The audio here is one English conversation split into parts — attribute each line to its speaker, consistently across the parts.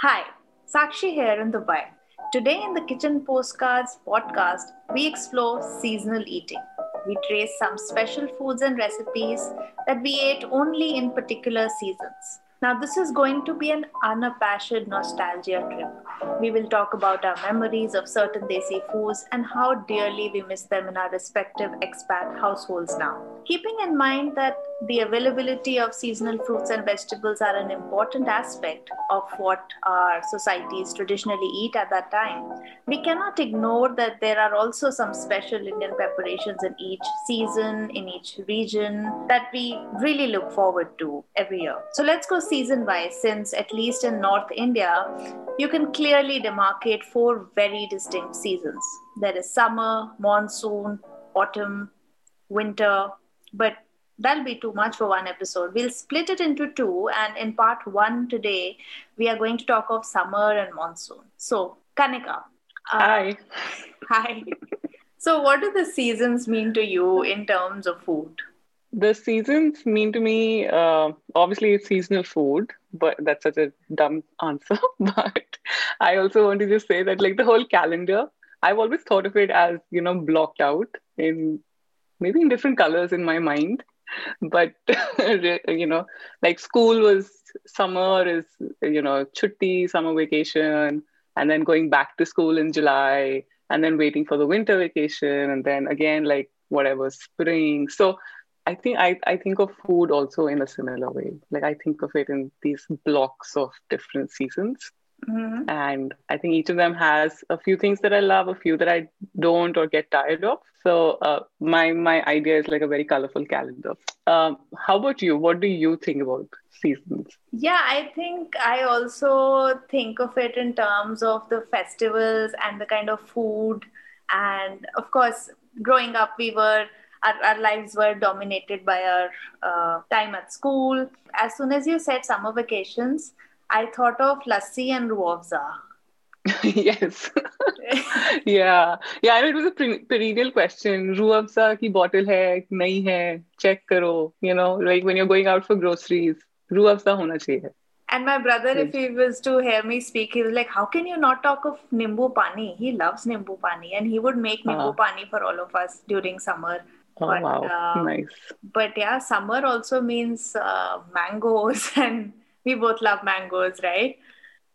Speaker 1: Hi, Sakshi here in Dubai. Today in the Kitchen Postcards podcast, we explore seasonal eating. We trace some special foods and recipes that we ate only in particular seasons. Now, this is going to be an unabashed nostalgia trip. We will talk about our memories of certain desi foods and how dearly we miss them in our respective expat households now. Keeping in mind that the availability of seasonal fruits and vegetables are an important aspect of what our societies traditionally eat at that time, we cannot ignore that there are also some special Indian preparations in each season, in each region that we really look forward to every year. So let's go season wise, since at least in North India, you can clearly demarcate four very distinct seasons there is summer, monsoon, autumn, winter, but that'll be too much for one episode. We'll split it into two, and in part one today, we are going to talk of summer and monsoon. So, Kanika.
Speaker 2: Uh, hi.
Speaker 1: Hi. So, what do the seasons mean to you in terms of food?
Speaker 2: The seasons mean to me, uh, obviously, it's seasonal food, but that's such a dumb answer. but I also want to just say that, like, the whole calendar, I've always thought of it as, you know, blocked out in maybe in different colors in my mind but you know like school was summer is you know chutti summer vacation and then going back to school in july and then waiting for the winter vacation and then again like whatever spring so i think i, I think of food also in a similar way like i think of it in these blocks of different seasons Mm-hmm. And I think each of them has a few things that I love, a few that I don't or get tired of. So uh, my my idea is like a very colorful calendar. Um, how about you? What do you think about seasons?
Speaker 1: Yeah, I think I also think of it in terms of the festivals and the kind of food. And of course, growing up, we were our, our lives were dominated by our uh, time at school. As soon as you said summer vacations, I thought of lassi and Rooh Afza.
Speaker 2: yes. yeah. Yeah, it was a perennial question. Rooh Afza ki bottle hai, nahi hai, check karo. You know, like when you're going out for groceries, Rooh Afza hona chahiye.
Speaker 1: And my brother, if he was to hear me speak, he was like, How can you not talk of Nimbu Pani? He loves Nimbu Pani. And he would make Nimbu uh. Pani for all of us during summer.
Speaker 2: Oh, but, wow. Uh, nice.
Speaker 1: But yeah, summer also means uh, mangoes and we both love mangoes, right?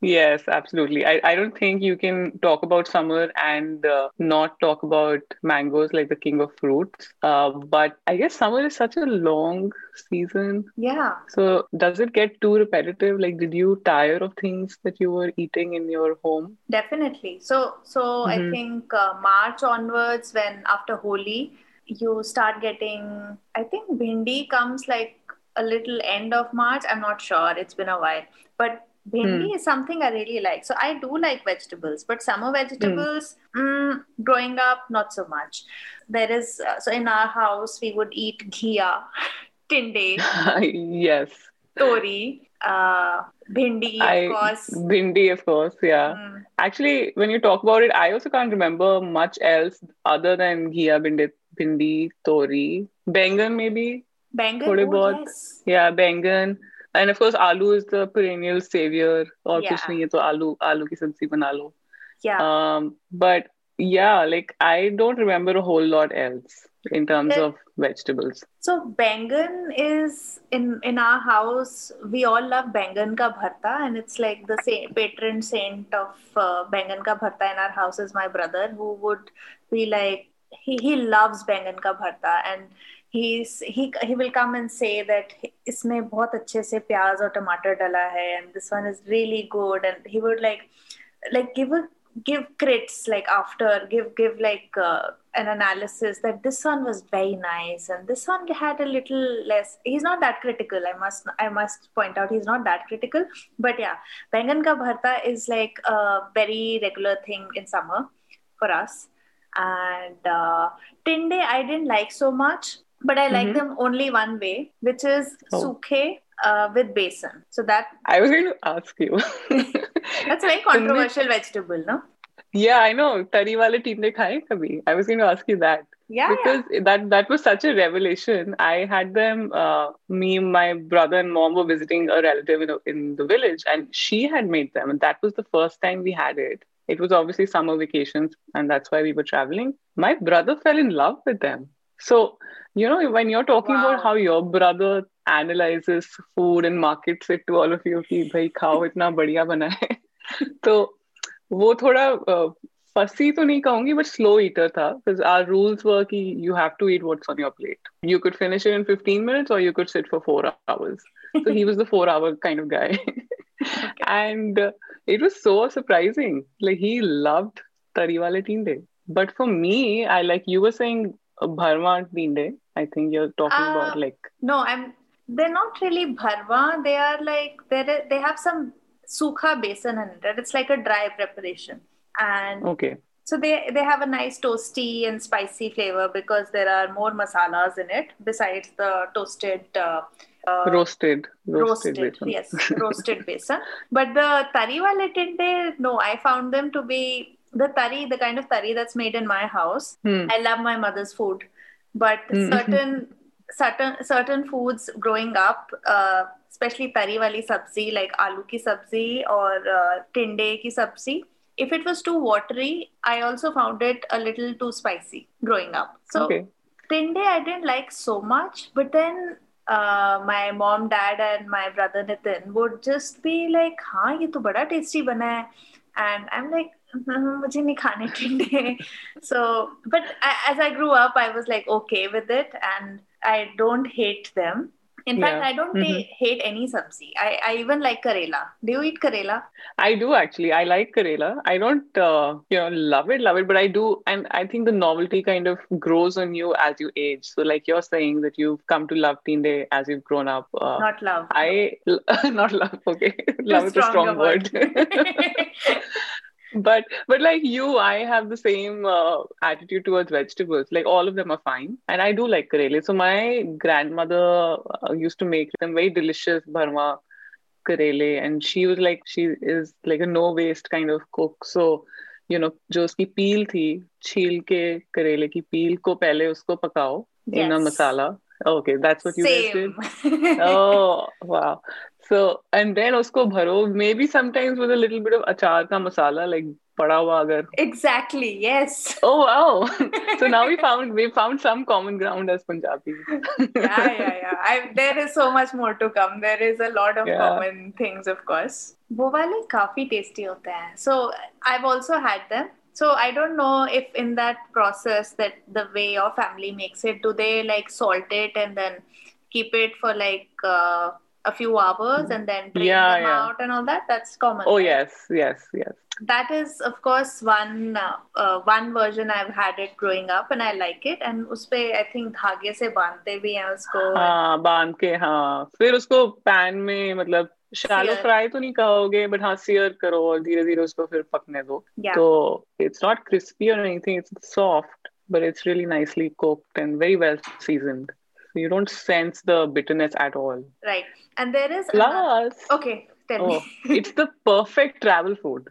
Speaker 2: Yes, absolutely. I, I don't think you can talk about summer and uh, not talk about mangoes like the king of fruits. Uh, but I guess summer is such a long season.
Speaker 1: Yeah.
Speaker 2: So does it get too repetitive? Like, did you tire of things that you were eating in your home?
Speaker 1: Definitely. So, so mm-hmm. I think uh, March onwards, when after Holi, you start getting. I think bhindi comes like a little end of March. I'm not sure. It's been a while. But bhindi mm. is something I really like. So I do like vegetables, but summer vegetables, mm. Mm, growing up, not so much. There is, uh, so in our house, we would eat ghia, tinde.
Speaker 2: yes.
Speaker 1: Tori, uh, Bhindi, I, of course.
Speaker 2: Bhindi, of course, yeah. Mm. Actually, when you talk about it, I also can't remember much else other than ghia, Bhindi, Bhindi Tori, Bengan maybe.
Speaker 1: Bengan, oh, yes.
Speaker 2: Yeah, Bengan. And of course, aloo is the perennial savior. Or yeah. kuch nahi to aloo, aloo ki sabzi bana lo.
Speaker 1: Yeah.
Speaker 2: Um, but yeah, like I don't remember a whole lot else in terms the, of vegetables
Speaker 1: so bangan is in in our house we all love bangan ka bharta and it's like the same patron saint of uh, bangan ka bharta in our house is my brother who would be like he, he loves bangan ka bharta and he's he he will come and say that इसमें बहुत अच्छे से प्याज और टमाटर डला है and this one is really good and he would like like give a give crits like after give give like uh, an analysis that this one was very nice and this one had a little less he's not that critical i must i must point out he's not that critical but yeah bangan ka bharta is like a very regular thing in summer for us and uh, tinde i didn't like so much but I like mm-hmm. them only one way, which is oh. sukhe uh, with besan. So that
Speaker 2: I was going to ask you.
Speaker 1: That's a very controversial vegetable, no?
Speaker 2: Yeah, I know. Tari wale tinde khaye kabhi. I was going to ask you that.
Speaker 1: Yeah,
Speaker 2: because
Speaker 1: yeah.
Speaker 2: that that was such a revelation. I had them. Uh, me, my brother, and mom were visiting a relative in, in the village, and she had made them, and that was the first time we had it. It was obviously summer vacations, and that's why we were traveling. My brother fell in love with them. So you know when you're talking about how your brother analyzes food and markets it to all of you ki bhai khao itna badhiya bana hai to wo thoda fussy to nahi kahungi but slow eater tha because our rules were ki you have to eat what's on your plate you could finish it in 15 minutes or you could sit for 4 hours so he was the 4 hour kind of guy and it was so surprising like he loved tari wale but for me i like you were saying uh, bharwa tinde I think you're talking about
Speaker 1: Uh,
Speaker 2: like
Speaker 1: No, I'm. They're not really bharwa. They are like they they have some sukha besan in it. It's like a dry preparation, and
Speaker 2: okay.
Speaker 1: so they they have a nice toasty and spicy flavor because there are more masalas in it besides the toasted. Uh, uh,
Speaker 2: Roasted.
Speaker 1: roasted,
Speaker 2: besan.
Speaker 1: yes, roasted besan. But the tari wale tinde, no, I found them to be the tari, the kind of tari that's made in my house.
Speaker 2: Hmm.
Speaker 1: I love my mother's food, but
Speaker 2: mm-hmm.
Speaker 1: certain certain certain foods growing up uh, especially peri wali sabzi like aloo ki sabzi or uh, tinde ki sabzi if it was too watery i also found it a little too spicy growing up so
Speaker 2: okay.
Speaker 1: tinde i didn't like so much but then uh, my mom dad and my brother nitin would just be like ha ye to bada tasty bana hai and i'm like मुझे नहीं खाने टिंडे. So, but I, as I grew up, I was like okay with it, and I don't hate them. In fact,
Speaker 2: Yeah.
Speaker 1: I don't
Speaker 2: Mhm.
Speaker 1: ta- hate any sabzi. I, I even like karela. Do you eat karela?
Speaker 2: I do actually. I like Karela. I don't, uh, you know, love it, love it, but I do. And I think the novelty kind of grows on you as you age. So, like you're saying that you've come to love Teen Day as you've grown up. Uh,
Speaker 1: Not love.
Speaker 2: I, not love, okay.
Speaker 1: Too
Speaker 2: love is a strong word. but but like you i have the same uh, attitude towards vegetables. Like all of them are fine. And i do like karele so my grandmother uh, used to make them very delicious bharwa karele and she was like she is like a no waste kind of cook. So you know, जो उसकी पील थी छील के करेले की पील को पहले उसको पकाओ
Speaker 1: इन
Speaker 2: मसाला। Okay that's what you Same. did? Oh wow. so and then usko bharo maybe sometimes with a little bit of achar ka masala like pada hua agar
Speaker 1: exactly. Yes.
Speaker 2: oh wow so now we found we found some common ground as punjabi
Speaker 1: yeah, yeah, yeah. I, there is so much more to come. There is a lot of
Speaker 2: Yeah.
Speaker 1: common things, of course. वो वाले काफी tasty होते हैं. So I've also had them. So I don't know if in that process that the way your family makes it, do they like salt it and then keep it for like uh, a few hours and then drain
Speaker 2: Yeah,
Speaker 1: them
Speaker 2: yeah.
Speaker 1: out and all that? That's common.
Speaker 2: oh
Speaker 1: right?
Speaker 2: yes yes yes
Speaker 1: that is of course one uh, uh, one version I've had it growing up and I like it and उसपे I think धागे से बांधते भी हैं उसको
Speaker 2: हाँ बांध के हाँ फिर उसको पैन में मतलब शैलो
Speaker 1: Sear.
Speaker 2: फ्राई तो नहीं कहोगे बट हाँ सियर करो और धीरे धीरे उसको फिर पकने दो
Speaker 1: yeah
Speaker 2: So it's not crispy or anything, it's soft, but it's really nicely cooked and very well seasoned. you don't sense the bitterness at all.
Speaker 1: Right. And there is
Speaker 2: plus. Another...
Speaker 1: Okay, tell
Speaker 2: oh,
Speaker 1: me.
Speaker 2: it's the perfect travel food.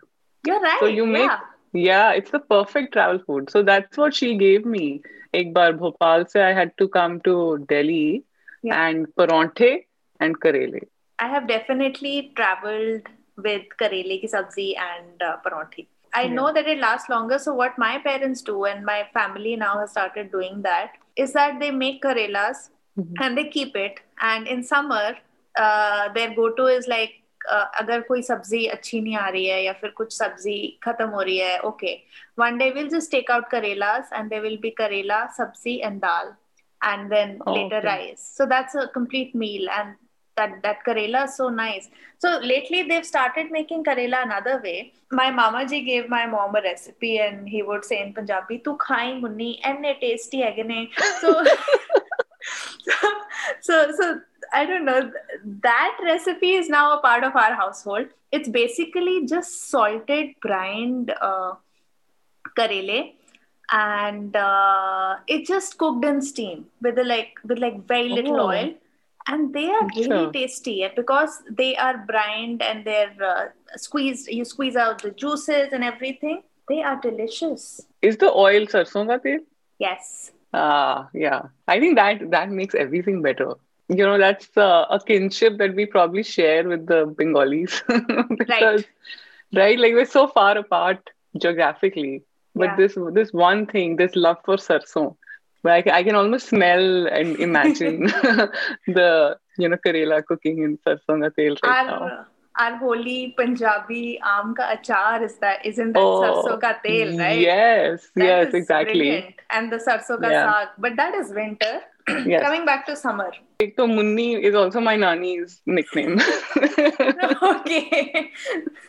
Speaker 1: You're right.
Speaker 2: So you make.
Speaker 1: Yeah.
Speaker 2: yeah. it's the perfect travel food. So that's what she gave me. Ek bar Bhopal se I had to come to Delhi
Speaker 1: yeah.
Speaker 2: and paranthe and karele.
Speaker 1: I have definitely traveled with karele ki sabzi and uh. I know that it lasts longer. So what my parents do and my family now has started doing that is that they make karelas
Speaker 2: Mhm.
Speaker 1: and they keep it. And in summer, uh, their go-to is like uh, अगर कोई सब्जी अच्छी नहीं आ रही है या फिर कुछ सब्जी खत्म हो रही है okay one day we'll just take out karelas and there will be karela sabzi and dal and then
Speaker 2: Oh,
Speaker 1: later
Speaker 2: okay.
Speaker 1: rice so that's a complete meal and that that karela is so nice so lately they've started making karela another way my mama ji gave my mom a recipe and he would say in punjabi tu khai munni enne tasty hai ne so so so so i don't know that recipe is now a part of our household it's basically just salted brined uh, karele and uh, it's just cooked in steam with a, like with like very little
Speaker 2: Oh.
Speaker 1: oil and they are really
Speaker 2: Sure.
Speaker 1: tasty and because they are brined and they're uh, squeezed you squeeze out the juices and everything They are delicious.
Speaker 2: Is the oil sarson ka?
Speaker 1: Yes.
Speaker 2: Ah, yeah. I think that that makes everything better. You know, that's uh, a kinship that we probably share with the Bengalis because, right. Like we're so far apart geographically, but
Speaker 1: Yeah.
Speaker 2: this this one thing, this love for sarson, but I, I can almost smell and imagine the you know Karela cooking in sarson ka tel right now.
Speaker 1: Our our holy Punjabi aam ka achar is that isn't that
Speaker 2: Oh,
Speaker 1: sarson ka tel, right?
Speaker 2: Yes,
Speaker 1: That
Speaker 2: yes, exactly.
Speaker 1: brilliant. And the sarson ka
Speaker 2: Yeah.
Speaker 1: saag, but that is winter.
Speaker 2: Yes.
Speaker 1: Coming back to summer.
Speaker 2: To Munni is also my nani's nickname.
Speaker 1: okay.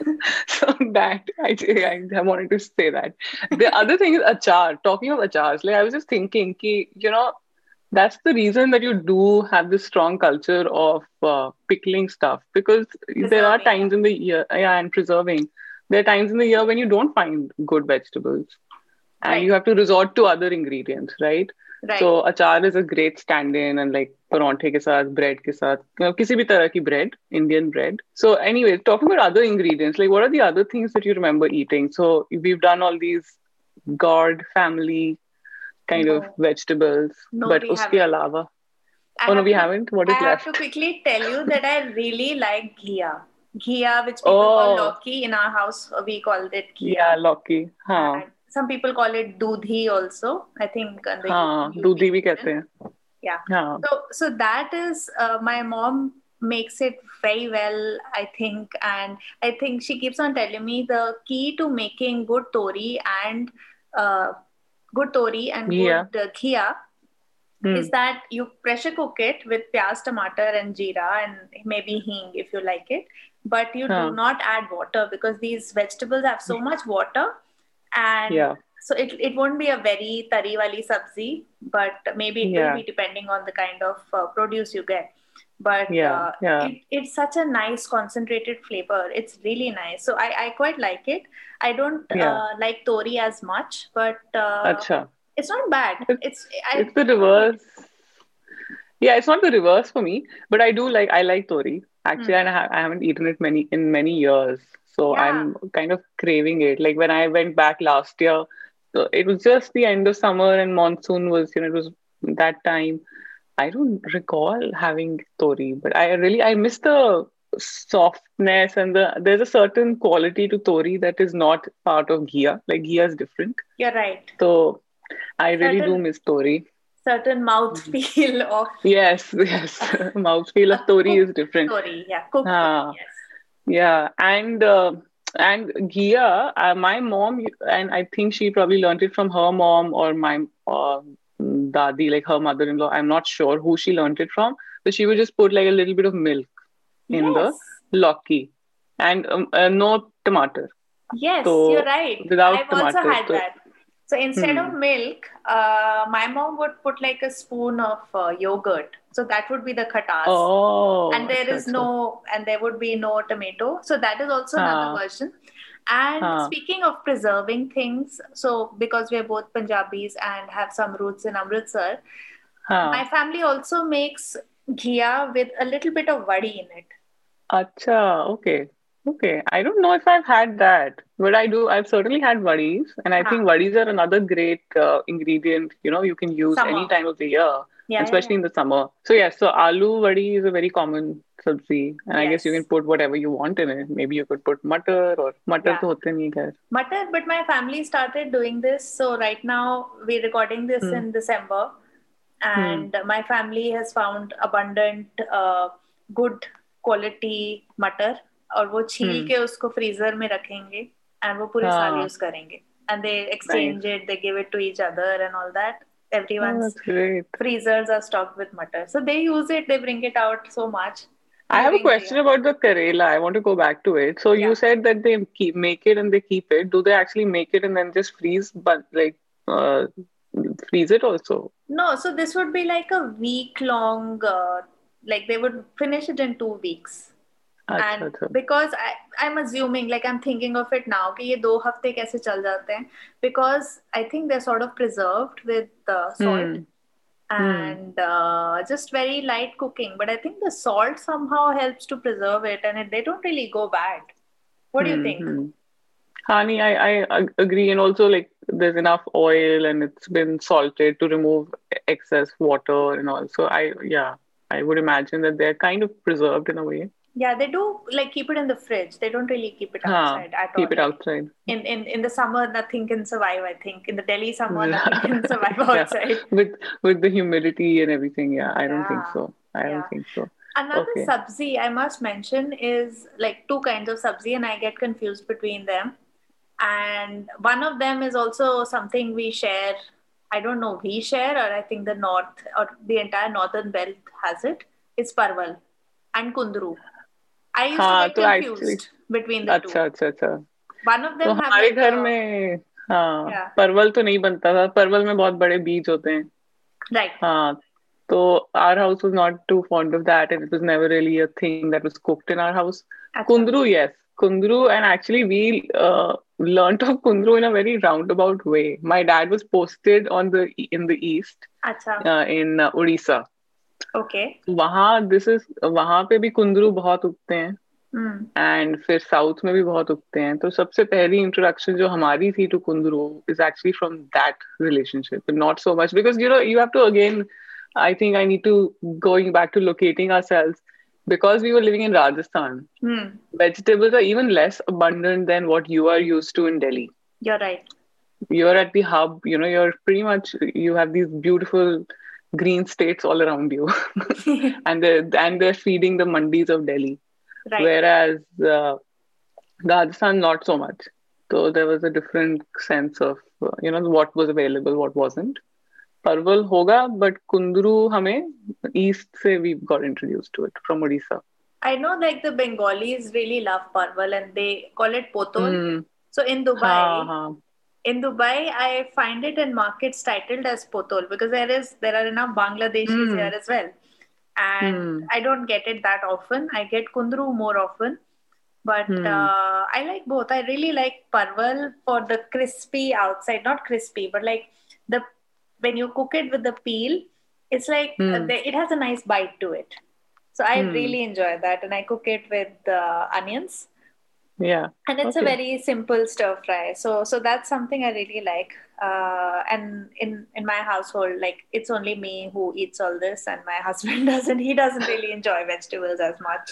Speaker 2: so that I, wanted to say that. The other thing is achar. Talking of achars, like I was just thinking, ki, you know, that's the reason that you do have this strong culture of uh, pickling stuff because there are times in the year, yeah, and preserving. There are times in the year when you don't find good vegetables, and
Speaker 1: Right.
Speaker 2: you have to resort to other ingredients, right?
Speaker 1: Right.
Speaker 2: So achar is a great stand-in and like saath, bread ke saath, you know, kisi bhi tarah ki bread, Indian bread. So anyway, talking about other ingredients, like what are the other things that you remember eating? So we've done all these gourd family kind of vegetables,
Speaker 1: No,
Speaker 2: but uske
Speaker 1: haven't.
Speaker 2: alawa,
Speaker 1: I
Speaker 2: oh no, we haven't. What is
Speaker 1: I have to quickly tell you that I really like ghia. Ghia, which people call
Speaker 2: Oh.
Speaker 1: loki. In our house, we called it ghia.
Speaker 2: Yeah, Loki. हाँ,
Speaker 1: And some people call it dudhi also. I think uh,
Speaker 2: dudhi
Speaker 1: bhi
Speaker 2: कहते
Speaker 1: yeah. So so that is uh, my mom makes it very well i think. And i think she keeps on telling me the key to making good tori and uh, good tori and good uh, ghia
Speaker 2: mm.
Speaker 1: is that you pressure cook it with pyaz tomato and jeera and maybe hing if you like it. But you
Speaker 2: huh.
Speaker 1: do not add water because these vegetables have so much water and
Speaker 2: Yeah.
Speaker 1: so it, it won't be a very tari wali sabzi, but maybe it
Speaker 2: Yeah.
Speaker 1: will be depending on the kind of uh, produce you get. But
Speaker 2: Yeah,
Speaker 1: uh,
Speaker 2: yeah.
Speaker 1: It, it's such a nice concentrated flavor. It's really nice. So I, I quite like it. I don't
Speaker 2: Yeah.
Speaker 1: uh, like tori as much, but uh,
Speaker 2: Acha.
Speaker 1: it's not bad.
Speaker 2: It's-
Speaker 1: It's I,
Speaker 2: it's the reverse. Yeah, it's not the reverse for me, but I do like I like tori actually, and I, ha- I haven't eaten it many in many years, so
Speaker 1: Yeah.
Speaker 2: I'm kind of craving it. Like when I went back last year, so it was just the end of summer and monsoon was, you know, it was that time. I don't recall having tori, but I really I miss the softness and the there's a certain quality to tori that is not part of ghia. Like ghia is different,
Speaker 1: you're right.
Speaker 2: so I really do miss tori.
Speaker 1: Certain mouth feel of
Speaker 2: Yes, yes. mouth feel of tori is different.
Speaker 1: tori. Yeah, cooked.
Speaker 2: Ah.
Speaker 1: Yes.
Speaker 2: Yeah, and uh, and ghia, uh, my mom, and I think she probably learned it from her mom or my uh, dadi, like her mother-in-law. I'm not sure who she learned it from, but she would just put like a little bit of milk in
Speaker 1: yes.
Speaker 2: the loki and um, uh, no tomato.
Speaker 1: Yes,
Speaker 2: So,
Speaker 1: you're right.
Speaker 2: without
Speaker 1: I've also had
Speaker 2: so-
Speaker 1: that. So instead of
Speaker 2: Hmm.
Speaker 1: milk, uh, my mom would put like a spoon of uh, yogurt. So that would be the khatas.
Speaker 2: Oh,
Speaker 1: and there is no, and there would be no tomato. So that is also
Speaker 2: Ah.
Speaker 1: another version. And
Speaker 2: Ah.
Speaker 1: speaking of preserving things, so because we are both Punjabis and have some roots in Amritsar, my family also makes ghia with a little bit of vadi in it.
Speaker 2: Acha, okay. Okay, I don't know if I've had that, but I do. I've certainly had worries, and I
Speaker 1: uh-huh.
Speaker 2: think worries are another great uh, ingredient. You know, you can use
Speaker 1: summer.
Speaker 2: any time of the year,
Speaker 1: yeah,
Speaker 2: especially yeah, yeah. in the summer. So yeah, so aloo vadi is a very common sabzi, and yes. I guess you can put whatever you want in it. Maybe you could put mutter or mutter to hote nahi kar.
Speaker 1: Mutter, but my family started doing this. So right now we're recording this
Speaker 2: hmm.
Speaker 1: in December, hmm. and hmm. my family has found abundant, uh, good quality mutter और वो छील के उसको freezer में रखेंगे and वो पूरे साल यूज करेंगे and they exchange right. it they give it to each other and all that everyone's
Speaker 2: oh,
Speaker 1: freezers are stocked with mutter so they use it they bring it out so much
Speaker 2: I have a question about the karela. I want to go back to it. So
Speaker 1: yeah.
Speaker 2: you said that they keep make it and they keep it. Do they actually make it and then just freeze, but like uh, freeze it also?
Speaker 1: No. So this would be like a week long. Uh, like they would finish it in two weeks.
Speaker 2: अच्छा
Speaker 1: and
Speaker 2: अच्छा
Speaker 1: because I, I'm assuming, like I'm thinking of it now, कि ये दो हफ्ते कैसे चल जाते हैं because I think they're sort of preserved with uh, salt
Speaker 2: Hmm.
Speaker 1: and uh, just very light cooking. But I think the salt somehow helps to preserve it, and it, they don't really go bad. What do you
Speaker 2: Hmm,
Speaker 1: think?
Speaker 2: hmm. Honey, I, I agree. And also, like, there's enough oil and it's been salted to remove excess water and all. So, I, yeah, I would imagine that they're kind of preserved in a way.
Speaker 1: Yeah, they do like keep it in the fridge. They don't really keep it outside at
Speaker 2: keep
Speaker 1: all.
Speaker 2: Keep it outside.
Speaker 1: In, in in the summer, nothing can survive. I think in the Delhi summer, nothing can survive outside.
Speaker 2: Yeah. With with the humidity and everything, yeah, I don't think so. I
Speaker 1: Yeah.
Speaker 2: don't think so.
Speaker 1: Another
Speaker 2: Okay.
Speaker 1: sabzi I must mention is like two kinds of sabzi, and I get confused between them. And one of them is also something we share. I don't know, we share, or I think the north or the entire northern belt has it. It's parval and kundru. I used
Speaker 2: हाँ,
Speaker 1: to
Speaker 2: तो
Speaker 1: get
Speaker 2: actually-
Speaker 1: confused between the
Speaker 2: अच्छा two. अच्छा
Speaker 1: अच्छा. One of
Speaker 2: तो
Speaker 1: them have
Speaker 2: हमारे घर में हाँ
Speaker 1: Yeah.
Speaker 2: परवल तो नहीं बनता था परवल में बहुत बड़े बीज होते हैं
Speaker 1: right.
Speaker 2: हाँ तो our house was not too fond of that and it was never really a thing that was cooked in our house
Speaker 1: अच्छा.
Speaker 2: kundru yes kundru and actually we uh, learnt of kundru in a very roundabout way my dad was posted on the in the east
Speaker 1: अच्छा
Speaker 2: uh, in uh, Odisha
Speaker 1: okay
Speaker 2: वहाँ this is वहाँ पे भी कुंदरू बहुत उगते हैं।
Speaker 1: hmm.
Speaker 2: And फिर साउथ में भी बहुत उगते हैं। तो सबसे पहली इंट्रोडक्शन जो हमारी थी to kundru is actually from that relationship not so much because you know you have to again I think I need to going back to locating ourselves because we are living in Rajasthan vegetables are even less abundant than what you are use to in Delhi
Speaker 1: you
Speaker 2: are at the hub you know you are pretty much you have these beautiful green states all around you. and they're, and they're feeding the mandis of Delhi.
Speaker 1: right.
Speaker 2: whereas uh, Rajasthan not so much. So there was a different sense of uh, you know what was available, what wasn't. Parval hoga, but Kundru hame east se we got introduced to it from Odisha.
Speaker 1: I know like the Bengalis really love parval and they call it potol.
Speaker 2: Mm.
Speaker 1: So in Dubai,
Speaker 2: Ha, ha.
Speaker 1: In Dubai, I find it in markets titled as potol because there is there are enough Bangladeshis
Speaker 2: Hmm.
Speaker 1: here as well, and
Speaker 2: Hmm.
Speaker 1: I don't get it that often. I get kundru more often, but
Speaker 2: Hmm.
Speaker 1: uh, I like both. I really like parval for the crispy outside, not crispy, but like the when you cook it with the peel, it's like uh,
Speaker 2: Hmm.
Speaker 1: the, it has a nice bite to it. So I
Speaker 2: Hmm.
Speaker 1: really enjoy that, and I cook it with uh, onions
Speaker 2: Yeah.
Speaker 1: and it's a very simple stir fry so so that's something i really like uh, and in in my household like it's only me who eats all this and my husband doesn't he doesn't really enjoy vegetables as much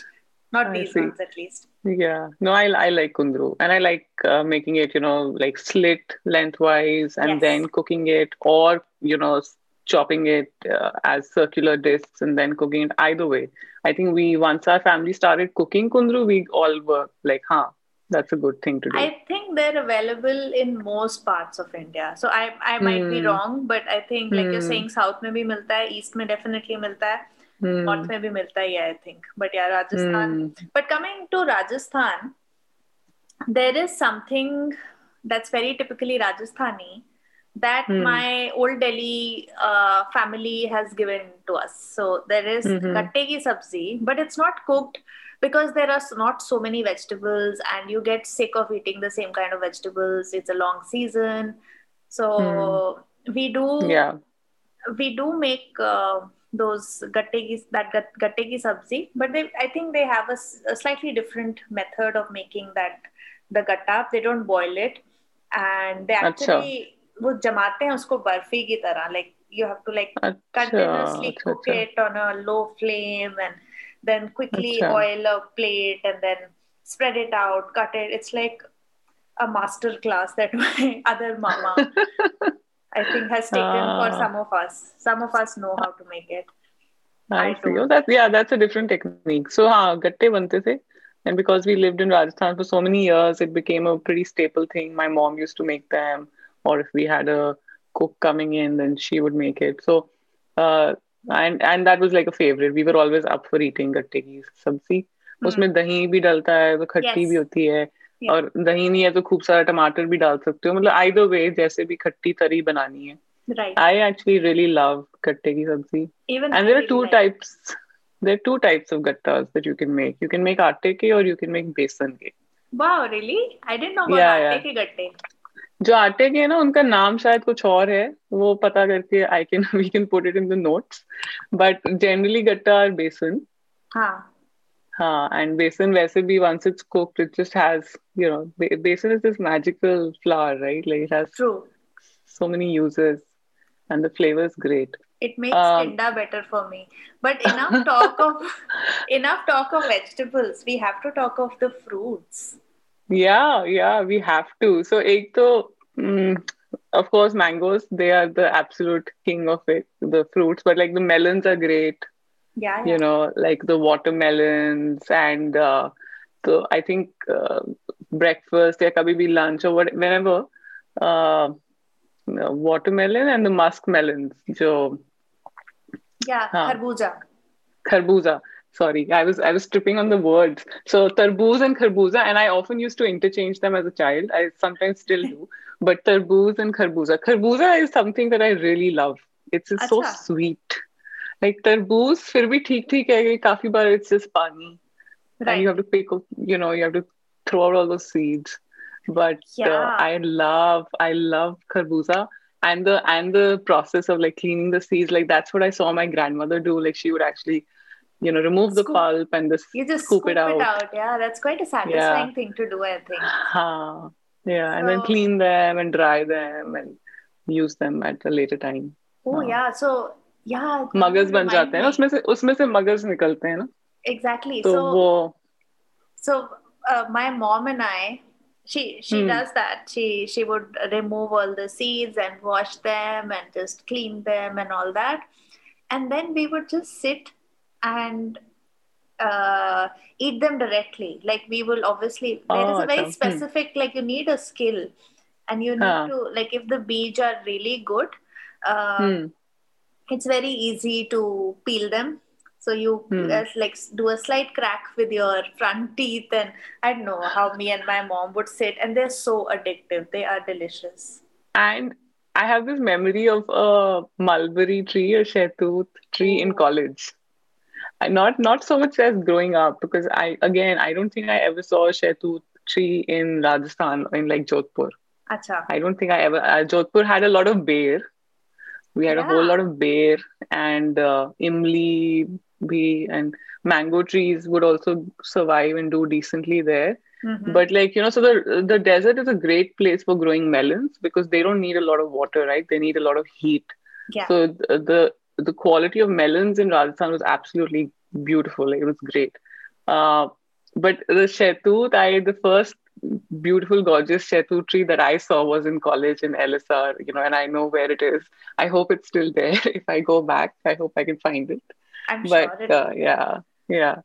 Speaker 1: not
Speaker 2: I
Speaker 1: these
Speaker 2: see.
Speaker 1: ones at least
Speaker 2: Yeah. No, I I like kundru and I like uh, making it, you know, like slit lengthwise and
Speaker 1: Yes.
Speaker 2: then cooking it or, you know, chopping it uh, as circular discs and then cooking it either way. I think we, once our family started cooking kundru, we all were like, huh, that's a good thing to do.
Speaker 1: i think they're available in most parts of india so i i might be
Speaker 2: Hmm.
Speaker 1: wrong but i think like you're
Speaker 2: Hmm.
Speaker 1: saying south mein bhi milta hai east mein definitely milta hai
Speaker 2: Hmm.
Speaker 1: north mein bhi milta hai i think but yeah rajasthan
Speaker 2: Hmm.
Speaker 1: But coming to Rajasthan, there is something that's very typically Rajasthani that
Speaker 2: mm.
Speaker 1: my old Delhi uh, family has given to us. So there is
Speaker 2: hmm. mm-hmm.
Speaker 1: gatte ki sabzi, but it's not cooked because there are not so many vegetables, and you get sick of eating the same kind of vegetables. It's a long season, so mm. we do
Speaker 2: yeah
Speaker 1: we do make. Uh, those gatte ki, that gatte ki sabzi, but they, I think they have a, a slightly different method of making that the gatta. They don't boil it, and they actually वो जमाते हैं उसको बर्फ़ी की तरह like you have to like continuously cook it on a low flame and then quickly oil a plate and then spread it out cut it it's like a master class that my other mama I think has taken for some of us some of us know how to make it
Speaker 2: Rajasthan for so many years it became a pretty stable thing my mom used to make them or if we had a cook coming in, then she would make it. So, uh, and and that was like a favorite. We were always up for eating gatte की सब्जी. उसमें दही भी डलता है तो खट्टी
Speaker 1: Yes.
Speaker 2: भी होती है
Speaker 1: Yeah.
Speaker 2: और दही नहीं है तो खूब सारा टमाटर भी डाल सकते हो मतलब either way जैसे भी खट्टी तरी बनानी है
Speaker 1: Right.
Speaker 2: I actually really love gatte की सब्जी
Speaker 1: Even
Speaker 2: and
Speaker 1: I
Speaker 2: there are
Speaker 1: really
Speaker 2: two
Speaker 1: like-
Speaker 2: types there are two types of gattas that you can make you can make aate ke or you can make besan ke
Speaker 1: Wow, really? I didn't know about
Speaker 2: Yeah,
Speaker 1: atte
Speaker 2: yeah.
Speaker 1: ke gatte.
Speaker 2: जो आटे के है ना उनका नाम शायद कुछ और है वो पता करके I can we can put it in the notes but generally gatta और बेसन
Speaker 1: हाँ.
Speaker 2: हाँ and besan वैसे भी once it's cooked it just has you know be- besan is this magical flour right like it has
Speaker 1: True.
Speaker 2: so many uses and the flavor is great
Speaker 1: It makes
Speaker 2: Um,
Speaker 1: tinda better for me. But enough talk of enough talk of vegetables. We have to talk of the fruits.
Speaker 2: yeah yeah we have to so ek to mm, of course mangoes they are the absolute king of it the fruits but like the melons are great
Speaker 1: Yeah, yeah.
Speaker 2: you know like the watermelons and uh, so I think uh, breakfast या कभी भी lunch or what, whenever uh, watermelon and the musk melons जो
Speaker 1: yeah,
Speaker 2: Huh.
Speaker 1: kharbuja.
Speaker 2: kharbuza sorry I was I was tripping on the words so tarboos and kharbuza and I often used to interchange them as a child I sometimes still do but tarboos and kharbuza kharbuza is something that I really love it's just so
Speaker 1: Acha.
Speaker 2: sweet like tarboos फिर भी ठीक ठीक है काफी बार it's just पानी and
Speaker 1: Right.
Speaker 2: you have to pick you know you have to throw out all those seeds but uh,
Speaker 1: Yeah.
Speaker 2: i love i love kharbuza and the and the process of like cleaning the seeds like that's what i saw my grandmother do like she would actually you know remove the
Speaker 1: Scoop.
Speaker 2: pulp and just
Speaker 1: You just
Speaker 2: scoop, it out,
Speaker 1: Yeah, that's quite a satisfying thing to do, I think.
Speaker 2: Huh. yeah and then
Speaker 1: So-
Speaker 2: clean them and dry them and use them at a later time
Speaker 1: Oh
Speaker 2: हाँ.
Speaker 1: yeah, so yeah.
Speaker 2: मगज बन
Speaker 1: remind
Speaker 2: जाते हैं ना
Speaker 1: me.
Speaker 2: उसमें से उसमें से मगज निकलते हैं ना
Speaker 1: Exactly.
Speaker 2: तो
Speaker 1: so
Speaker 2: वो
Speaker 1: so uh, my mom and I, she she
Speaker 2: Hmm.
Speaker 1: does that. She she would remove all the seeds and wash them and just clean them and all that, and then we would just sit and uh, eat them directly. Like we will obviously there is
Speaker 2: Oh,
Speaker 1: a very
Speaker 2: acha. Hmm.
Speaker 1: specific like you need a skill, and you need to like if the beej are really good. Uh,
Speaker 2: hmm.
Speaker 1: it's very easy to peel them. So you
Speaker 2: Hmm.
Speaker 1: uh, like do a slight crack with your front teeth, and I don't know how me and my mom would sit, and they're so addictive. They are delicious.
Speaker 2: And I have this memory of a mulberry tree, a shetut tree in
Speaker 1: Oh.
Speaker 2: college. Not not so much as growing up because I again I don't think I ever saw a shetut tree in Rajasthan in like Jodhpur.
Speaker 1: Acha.
Speaker 2: I don't think I ever. Uh, Jodhpur had a lot of ber. We had a whole lot of ber and uh, imli bhi and mango trees would also survive and do decently there.
Speaker 1: Mhm.
Speaker 2: But like you know, so the the desert is a great place for growing melons because they don't need a lot of water, right? They need a lot of heat.
Speaker 1: yeah.
Speaker 2: So the the, quality of melons in Rajasthan was absolutely beautiful. Like, it was great. Uh, but the shetut, I the first beautiful, gorgeous shetut tree that I saw was in college in LSR. You know, and I know where it is. I hope it's still there. if I go back, I hope I can find it.
Speaker 1: I'm sure
Speaker 2: But
Speaker 1: it
Speaker 2: uh, yeah, yeah.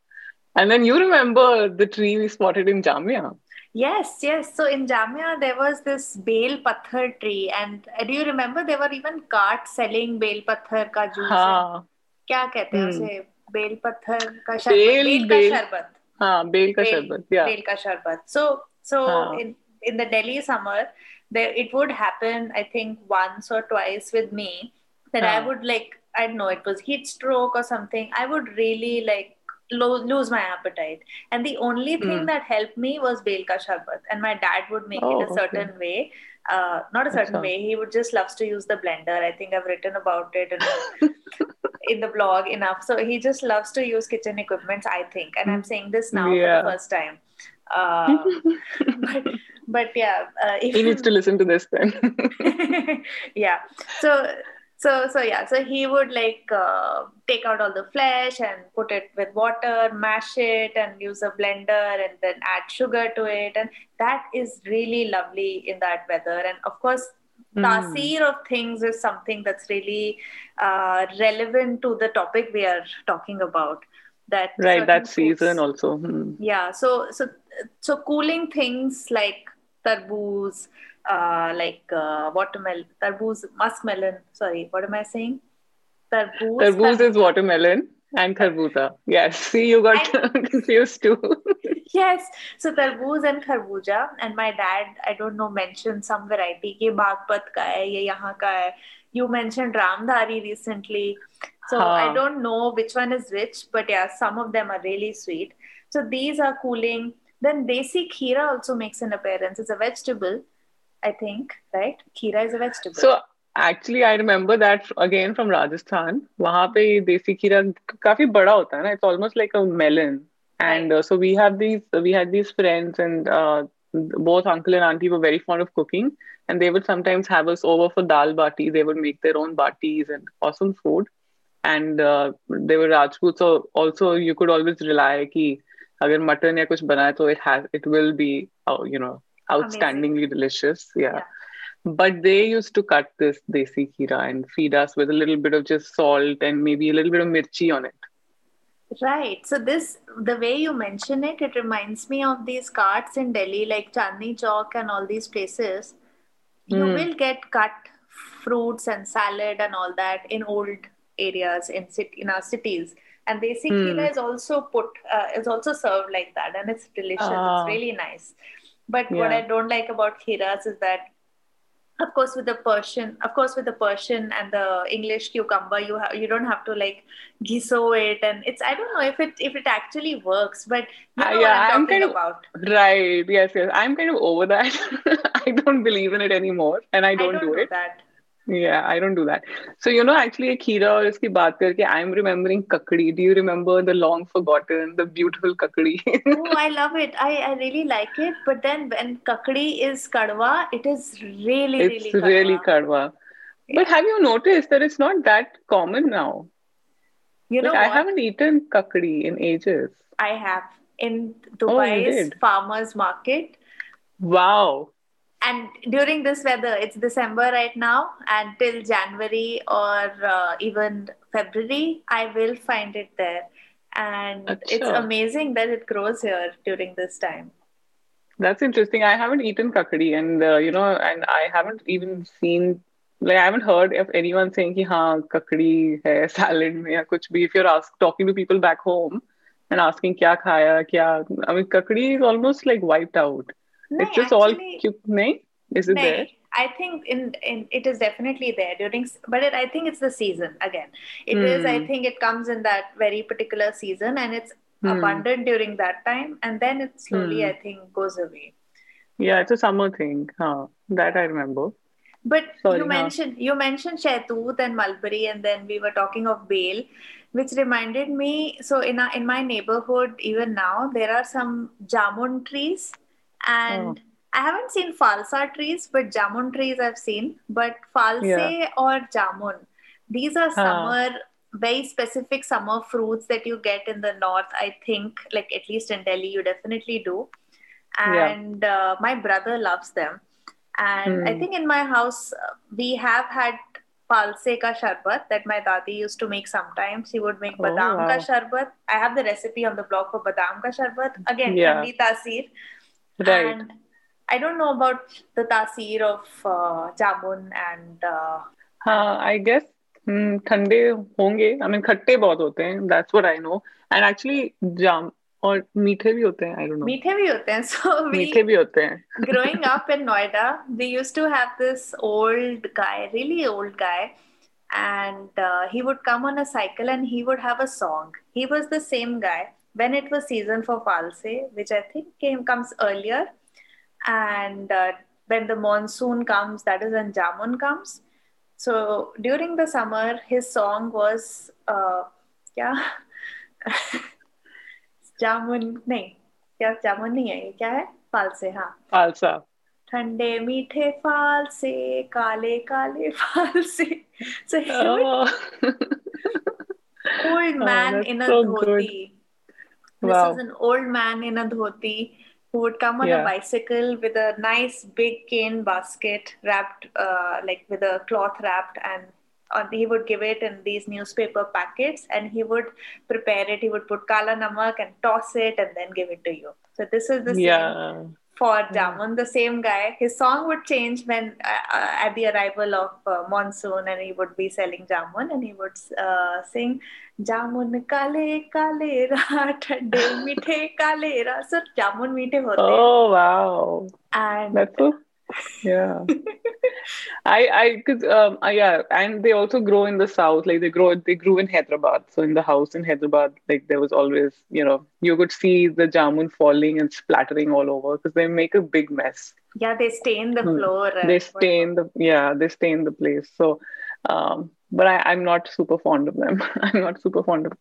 Speaker 2: And then you remember the tree we spotted in Jamia.
Speaker 1: Yes, yes. So in Jamia, there was this bel pathar tree, and uh, do you remember there were even carts selling bel pathar ka juice?
Speaker 2: हाँ.
Speaker 1: क्या कहते हैं उसे बेल ka sharbat. शरबत
Speaker 2: बेल,
Speaker 1: बेल का शरबत
Speaker 2: हाँ बेल का शरबत या
Speaker 1: बेल का शरबत
Speaker 2: सो
Speaker 1: in the Delhi summer, there it would happen, I think, once or twice with me that. I would like, I don't know, it was heat stroke or something. I would really like lo- lose my appetite. And the only thing
Speaker 2: Hmm.
Speaker 1: that helped me was bel ka sharbat and my dad would make
Speaker 2: Oh,
Speaker 1: it a
Speaker 2: okay.
Speaker 1: certain way. Uh, not a certain way. He would just loves to use the blender. I think i've written about it in, in the blog enough. So he just loves to use kitchen equipments i think. And i'm saying this now for the first time. Uh, but but yeah uh, if
Speaker 2: he needs to listen to this then.
Speaker 1: Yeah. So so so yeah so he would like uh, take out all the flesh and put it with water mash it and use a blender and then add sugar to it and that is really lovely in that weather and of course
Speaker 2: Hmm.
Speaker 1: tasir of things is something that's really uh, relevant to the topic we are talking about that
Speaker 2: right that
Speaker 1: foods-
Speaker 2: season also Hmm.
Speaker 1: yeah so so so cooling things like tarboos uh, like uh, watermelon tarboos muskmelon sorry what am i saying? Tarboos
Speaker 2: Tarboos
Speaker 1: tar-
Speaker 2: is watermelon and kharbuza. Yes, see, you got confused too.
Speaker 1: yes so tarboos and kharbuja and my dad i don't know mentioned some variety ye Baghpat ka hai ye yahan ka hai. You mentioned ramdhari recently so
Speaker 2: Haan.
Speaker 1: i don't know which one is which but yeah some of them are really sweet. So these are cooling. Then desi kheera also makes an appearance. It's a vegetable i think right kheera is a vegetable
Speaker 2: So actually, I remember that again from Rajasthan. वहाँ पे ये देसी खीरा काफी बड़ा होता है ना. It's almost like a melon. and uh, so we have these we had these friends and uh, both uncle and auntie were very fond of cooking and they would sometimes have us over for dal bati they would make their own batis and awesome food and uh, they were rajput so also you could always rely ki agar mutton ya kuch bana hai, so it has it will be uh, you know outstandingly Amazing. delicious yeah. yeah but they used to cut this desi kheera and feed us with a little bit of just salt and maybe a little bit of mirchi on it
Speaker 1: Right. So this, the way you mention it, it reminds me of these carts in Delhi, like Chandni Chowk and all these places. You mm. will get cut fruits and salad and all that in old areas in cit- in our cities. And desi mm. is also put uh, is also served like that, and it's delicious. It's ah. really nice. But yeah. what I don't like about kheeras is that of course with the persian of course with the persian and the english cucumber you have you don't have to like giso it and it's i don't know if it if it actually works but you uh, know uh, yeah i'm, I'm kind
Speaker 2: about. of right. Yes yes. I'm kind of over that. I don't believe in it anymore and i don't, I don't do, do it. that yeah, I don't do that. So, you know, actually, Akira or iski baat karke, I'm remembering Kakdi. Do you remember the long forgotten, the beautiful Kakdi?
Speaker 1: oh, I love it. I, I really like it. But then when Kakdi is Kadwa, it is really,
Speaker 2: it's
Speaker 1: really
Speaker 2: It's really Kadwa. But have you noticed that it's not that common now?
Speaker 1: You
Speaker 2: like, know, I haven't eaten Kakdi in ages.
Speaker 1: I have in oh, Dubai's oh, farmers market.
Speaker 2: Wow
Speaker 1: and during this weather it's december right now and till january or uh, even february i will find it there. And Achha. it's amazing that it grows here during this time.
Speaker 2: That's interesting. I haven't eaten kakadi and uh, you know and i haven't even seen like I haven't heard of anyone saying ki haan kakadi hai salad mein ya kuch bhi. If you're ask, talking to people back home and asking kya khaya? Kya? I mean kakadi is almost like wiped out it's just all nahi? Is it there?
Speaker 1: I think in, in it is definitely there during, but it, I think it's the season again. It mm. is. I hmm. think it comes in that very particular season, and it's mm. abundant during that time, and then it slowly, mm. I think, goes away.
Speaker 2: Yeah, it's a summer thing. Huh. That I remember.
Speaker 1: But Sorry, you mentioned huh? you mentioned Shaitut and mulberry, and then we were talking of bel, which reminded me. So in our, in my neighborhood, even now, there are some jamun trees and oh. I haven't seen falsa trees, but jamun trees I've seen. But false yeah. or jamun, these are summer, very specific summer fruits that you get in the north. I think, like at least in Delhi, you definitely do. And yeah. uh, my brother loves them. And mm. I hmm. think in my house, we have had false ka sharbat that my dadi used to make sometimes. He would make oh, badam wow. ka sharbat. I have the recipe on the blog for badam ka sharbat. Again, yeah. tasir.
Speaker 2: Right. And
Speaker 1: I don't know about the tasir of uh, jamun and. Uh,
Speaker 2: हाँ, I guess hmm, ठंडे होंगे I mean खट्टे बहुत होते हैं that's what I know and actually jam और मीठे भी होते हैं I don't know
Speaker 1: मीठे भी होते हैं so we
Speaker 2: मीठे भी होते हैं
Speaker 1: growing up in Noida we used to have this old guy really old guy and uh, he would come on a cycle and he would have a song he was the same guy when it was season for false which I think came comes earlier and uh, when the monsoon comes that is when jamun comes so during the summer his song was uh, yeah jamun नहीं क्या जामुन नहीं है ये क्या है फालसे हाँ
Speaker 2: फालसा
Speaker 1: ठंडे मीठे फाल से काले काले फाल से so he oh. old man oh, in a so dhoti this wow. is an old man in a dhoti who would come on yeah. a bicycle with a nice big cane basket wrapped uh, like with a cloth wrapped and or he would give it in these newspaper packets and he would prepare it he would put kala namak and toss it and then give it to you so this is the yeah. same for Jamun, the same guy. His song would change when uh, uh, at the arrival of uh, monsoon, and he would be selling Jamun, and he would uh, sing Jamun kale kale ra thande meethe kale ra. So Jamun meethe hote.
Speaker 2: Oh wow!
Speaker 1: And
Speaker 2: that's so yeah i i because um uh, yeah and they also grow in the south like they grow they grew in hyderabad so in the house in hyderabad like there was always you know you could see the jamun falling and splattering all over because they make a big mess
Speaker 1: yeah they stain the hmm. floor
Speaker 2: they stain the yeah they stain the place so um but I, i'm not super fond of them i'm not super fond of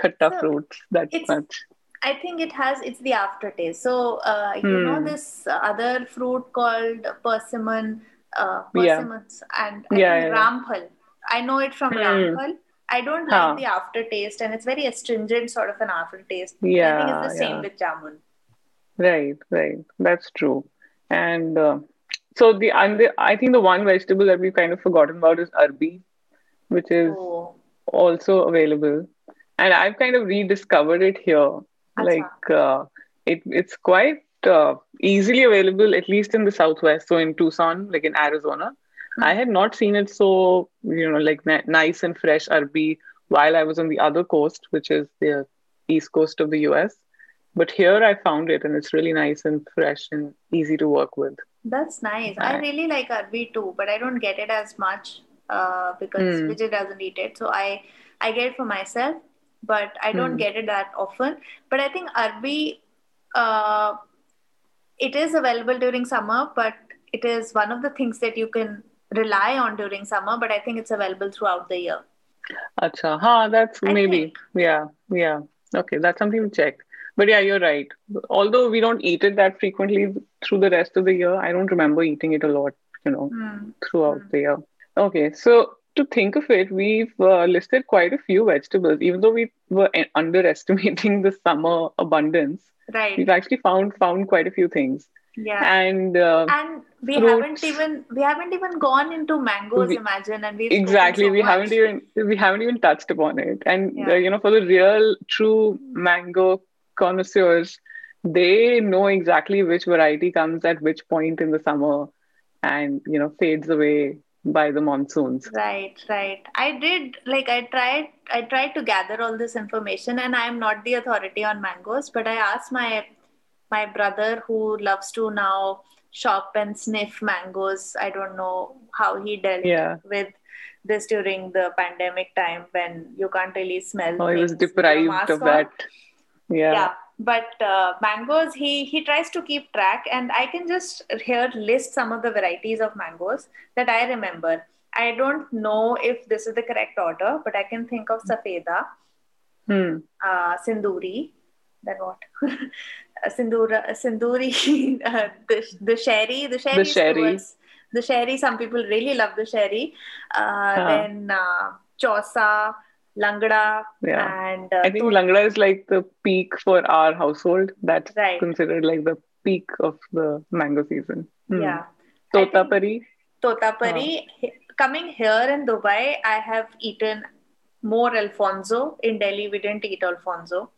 Speaker 2: khatta so fruits that much
Speaker 1: I think it has it's the aftertaste. So uh, you know
Speaker 2: Hmm.
Speaker 1: this other fruit called persimmon, uh,
Speaker 2: Yeah.
Speaker 1: persimmons, and I
Speaker 2: Yeah,
Speaker 1: think
Speaker 2: yeah, yeah.
Speaker 1: ramphal. I know it from
Speaker 2: Hmm.
Speaker 1: ramphal. I don't
Speaker 2: Huh.
Speaker 1: like the aftertaste, and it's very astringent sort of an aftertaste. Yeah, I think it's the same
Speaker 2: yeah.
Speaker 1: with jamun.
Speaker 2: Right, right. That's true. And uh, so the and the, I think the one vegetable that we've kind of forgotten about is arbi, which is
Speaker 1: Oh,
Speaker 2: also available. And I've kind of rediscovered it here.
Speaker 1: acha.
Speaker 2: Like uh, it it's quite uh, easily available, at least in the Southwest. So in Tucson, like in Arizona, I
Speaker 1: Hmm.
Speaker 2: had not seen it so, you know, like ni nice and fresh arbi while I was on the other coast, which is the east coast of the US. But here I found it, and it's really nice and fresh and easy to work with.
Speaker 1: That's nice. I
Speaker 2: I,
Speaker 1: really like arbi too, but I don't get it as much uh, because
Speaker 2: hmm,
Speaker 1: Vijay doesn't eat it. So I I get it for myself, but I don't
Speaker 2: hmm,
Speaker 1: get it that often. But I think arbi uh, it is available during summer, but it is one of the things that you can rely on during summer. But I think it's available throughout the year.
Speaker 2: Acha, huh, that's
Speaker 1: I
Speaker 2: maybe,
Speaker 1: think.
Speaker 2: yeah, yeah. Okay, that's something to check. But yeah, you're right. Although we don't eat it that frequently through the rest of the year, I don't remember eating it a lot, you know,
Speaker 1: Hmm.
Speaker 2: throughout
Speaker 1: Hmm.
Speaker 2: the year. Okay, so to think of it, we've uh, listed quite a few vegetables, even though we were underestimating the summer abundance.
Speaker 1: Right.
Speaker 2: We've actually found found quite a few things,
Speaker 1: Yeah.
Speaker 2: and uh,
Speaker 1: And we haven't even we haven't even gone into mangoes,
Speaker 2: We,
Speaker 1: imagine, and spoken
Speaker 2: exactly,
Speaker 1: so
Speaker 2: we haven't even we haven't even touched upon it. And uh, you know, for the real true mango connoisseurs, they know exactly which variety comes at which point in the summer, and you know, fades away by the monsoons.
Speaker 1: Right, right. I did like I tried I tried to gather all this information and I am not the authority on mangoes, but I asked my my brother who loves to now shop and sniff mangoes. I don't know how he dealt
Speaker 2: Yeah.
Speaker 1: with this during the pandemic time when you can't really smell
Speaker 2: Oh, he was
Speaker 1: things with your
Speaker 2: deprived of
Speaker 1: on.
Speaker 2: that. Yeah.
Speaker 1: Yeah, but uh, mangoes, he he tries to keep track, and I can just here list some of the varieties of mangoes that I remember. I don't know if this is the correct order, but I can think of Safeda,
Speaker 2: Hmm.
Speaker 1: uh, Sinduri, then what? Sindura, Sinduri, uh, the Dasheri, the
Speaker 2: The
Speaker 1: sherry
Speaker 2: sherry.
Speaker 1: Dasheri. Some people really love Dasheri. Uh,
Speaker 2: Huh.
Speaker 1: then uh, Chausa, Langda,
Speaker 2: Yeah.
Speaker 1: and uh,
Speaker 2: I think
Speaker 1: Tot-
Speaker 2: Langda is like the peak for our household. That's
Speaker 1: right.
Speaker 2: considered like the peak of the mango season. Hmm.
Speaker 1: Yeah.
Speaker 2: Totapuri.
Speaker 1: Totapuri, he- coming here in Dubai, I have eaten more Alphonso. In Delhi, we didn't eat Alphonso.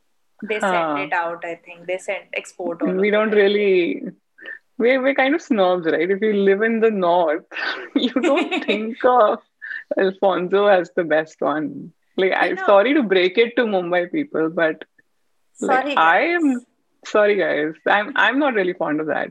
Speaker 1: They sent it out, I think. They sent export all
Speaker 2: We don't really. We're, we're kind of snobs, right? If you live in the north, you don't think of Alphonso as the best one. Like, I'm sorry to break it to Mumbai people, but like
Speaker 1: sorry
Speaker 2: I am sorry, guys. I'm I'm not really fond of that.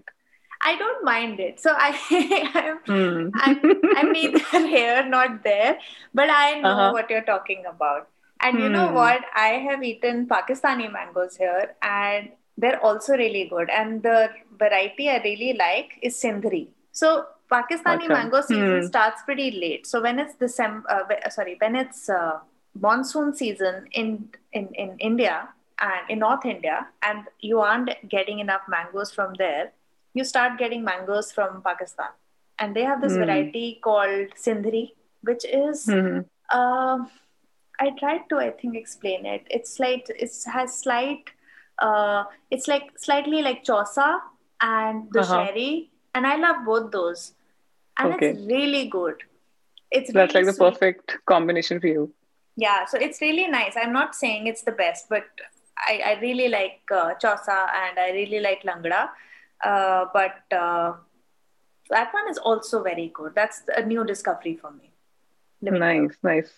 Speaker 1: I don't mind it. So I, I'm,
Speaker 2: Hmm.
Speaker 1: I'm, I'm neither here nor there, but I know
Speaker 2: Uh-huh.
Speaker 1: what you're talking about. And you know
Speaker 2: Hmm.
Speaker 1: what? I have eaten Pakistani mangoes here, and they're also really good. And the variety I really like is Sindri. So Pakistani
Speaker 2: Acha.
Speaker 1: mango season
Speaker 2: Hmm.
Speaker 1: starts pretty late. So when it's December, uh, sorry, when it's uh, monsoon season in, in in India and in North India, and you aren't getting enough mangoes from there, you start getting mangoes from Pakistan, and they have this
Speaker 2: Hmm.
Speaker 1: variety called Sindri, which is.
Speaker 2: Hmm.
Speaker 1: Um, I tried to, I think, explain it. It's like it has slight, uh, it's like slightly like Chausa and the
Speaker 2: Uh-huh.
Speaker 1: and I love both those, and
Speaker 2: Okay.
Speaker 1: it's really good. It's
Speaker 2: That's
Speaker 1: really
Speaker 2: like the
Speaker 1: sweet.
Speaker 2: perfect combination for you.
Speaker 1: Yeah, so it's really nice. I'm not saying it's the best, but I, I really like uh, Chausa and I really like langda. Uh, but uh, that one is also very good. That's a new discovery for me.
Speaker 2: Nice, nice.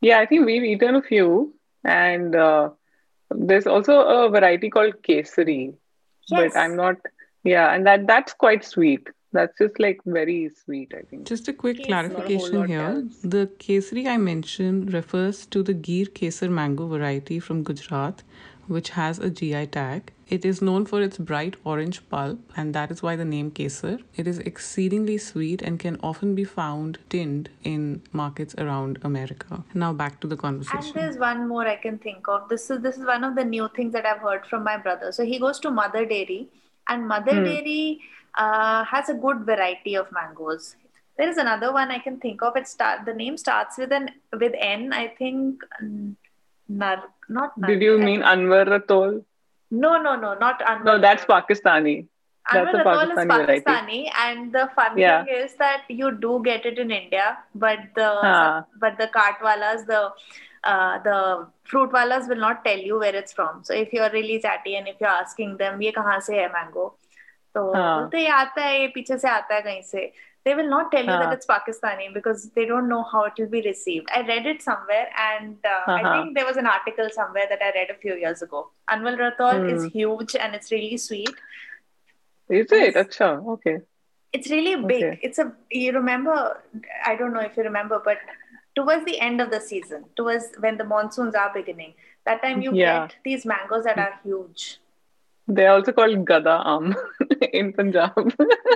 Speaker 2: Yeah, I think we've eaten a few, and uh, there's also a variety called kesari, but I'm not. Yeah, and that that's quite sweet. That's just like very sweet, I think.
Speaker 3: Just a quick
Speaker 1: Kes-
Speaker 2: Not a
Speaker 3: clarification here.
Speaker 2: else.
Speaker 3: The kesari I mentioned refers to the Gir Kesar mango variety from Gujarat,
Speaker 2: which has a GI tag. It is known for its bright orange pulp, and that is why the name Kesar. It is exceedingly sweet and can often be found tinned in markets around America. Now back to the conversation.
Speaker 1: And there's one more I can think of. This is this is one of the new things that I've heard from my brother. So he goes to Mother Dairy, and Mother
Speaker 2: Hmm.
Speaker 1: Dairy uh, has a good variety of mangoes. There is another one I can think of. It start the name starts with an with N. I think Nar, not. Nar,
Speaker 2: Did you mean Anwar Ratol?
Speaker 1: No, no, no, not Anwar.
Speaker 2: No, that's Pakistani.
Speaker 1: Anwar
Speaker 2: that's
Speaker 1: Pakistani is
Speaker 2: Pakistani, variety.
Speaker 1: and the fun
Speaker 2: yeah.
Speaker 1: thing is that you do get it in India, but the
Speaker 2: huh.
Speaker 1: but the cartwalas, the uh, the fruitwalas will not tell you where it's from. So if you're really chatty and if you're asking them, "Ye kahan se hai mango?" तो बोलते हैं आता है ये पीछे से आता है कहीं से they will not tell you that it's Pakistani because they don't know how it will be received. I read it somewhere, and uh,
Speaker 2: uh-huh.
Speaker 1: I think there was an article somewhere that I read a few years ago. Anwar Ratol mm. is
Speaker 2: hmm.
Speaker 1: huge and it's really sweet.
Speaker 2: Is it? Okay.
Speaker 1: It's really big.
Speaker 2: Okay.
Speaker 1: It's a you remember? I don't know if you remember, but towards the end of the season, towards when the monsoons are beginning, that time you
Speaker 2: yeah.
Speaker 1: get these mangoes that are huge.
Speaker 2: They're also called Gada Am in Punjab.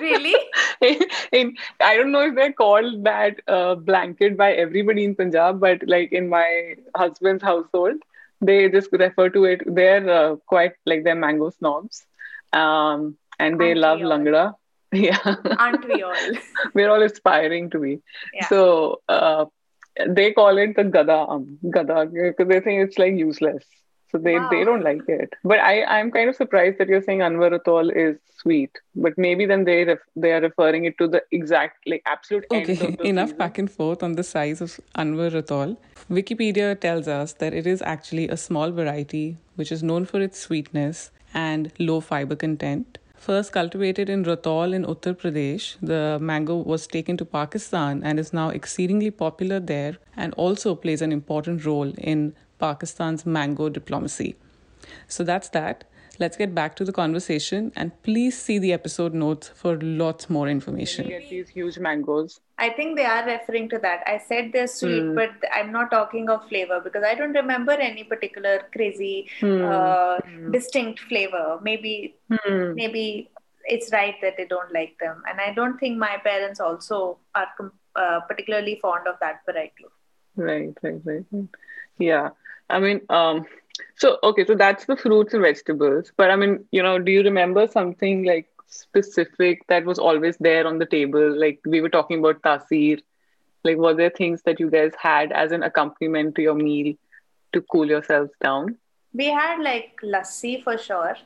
Speaker 1: Really?
Speaker 2: in, I don't know if they're called that uh, blanket by everybody in Punjab, but like in my husband's household, they just refer to it. They're uh, quite like they're mango snobs, um, and they
Speaker 1: Aren't
Speaker 2: love langra. Yeah,
Speaker 1: Aren't we all?
Speaker 2: we're all aspiring to be.
Speaker 1: Yeah.
Speaker 2: So uh, they call it the gada um, gada because they think it's like useless. So they,
Speaker 1: Wow.
Speaker 2: they don't like it. But I I'm kind of surprised that you're saying Anwar Ratol is sweet. But maybe then they ref- they are referring it to the exact like absolute end
Speaker 3: Okay, enough
Speaker 2: season.
Speaker 3: back and forth on the size of Anwar Ratol. Wikipedia tells us that it is actually a small variety which is known for its sweetness and low fiber content. First cultivated in Ratol in Uttar Pradesh, the mango was taken to Pakistan and is now exceedingly popular there and also plays an important role in Pakistan's mango diplomacy. So that's that. Let's get back to the conversation and please see the episode notes for lots more information.
Speaker 2: get these huge mangoes.
Speaker 1: I think they are referring to that. I said they're sweet,
Speaker 2: Hmm.
Speaker 1: but I'm not talking of flavor because I don't remember any particular crazy,
Speaker 2: Hmm.
Speaker 1: uh, distinct flavor. Maybe
Speaker 2: Hmm.
Speaker 1: maybe it's right that they don't like them and i don't think my parents also are com- uh, particularly fond of that variety
Speaker 2: Right, right, right. right. Yeah. I mean, um, so okay, so that's the fruits and vegetables. But I mean, you know, do you remember something like specific that was always there on the table? Like we were talking about tasir. Like, were there things that you guys had as an accompaniment to your meal to cool yourselves down?
Speaker 1: we had like lassi for sure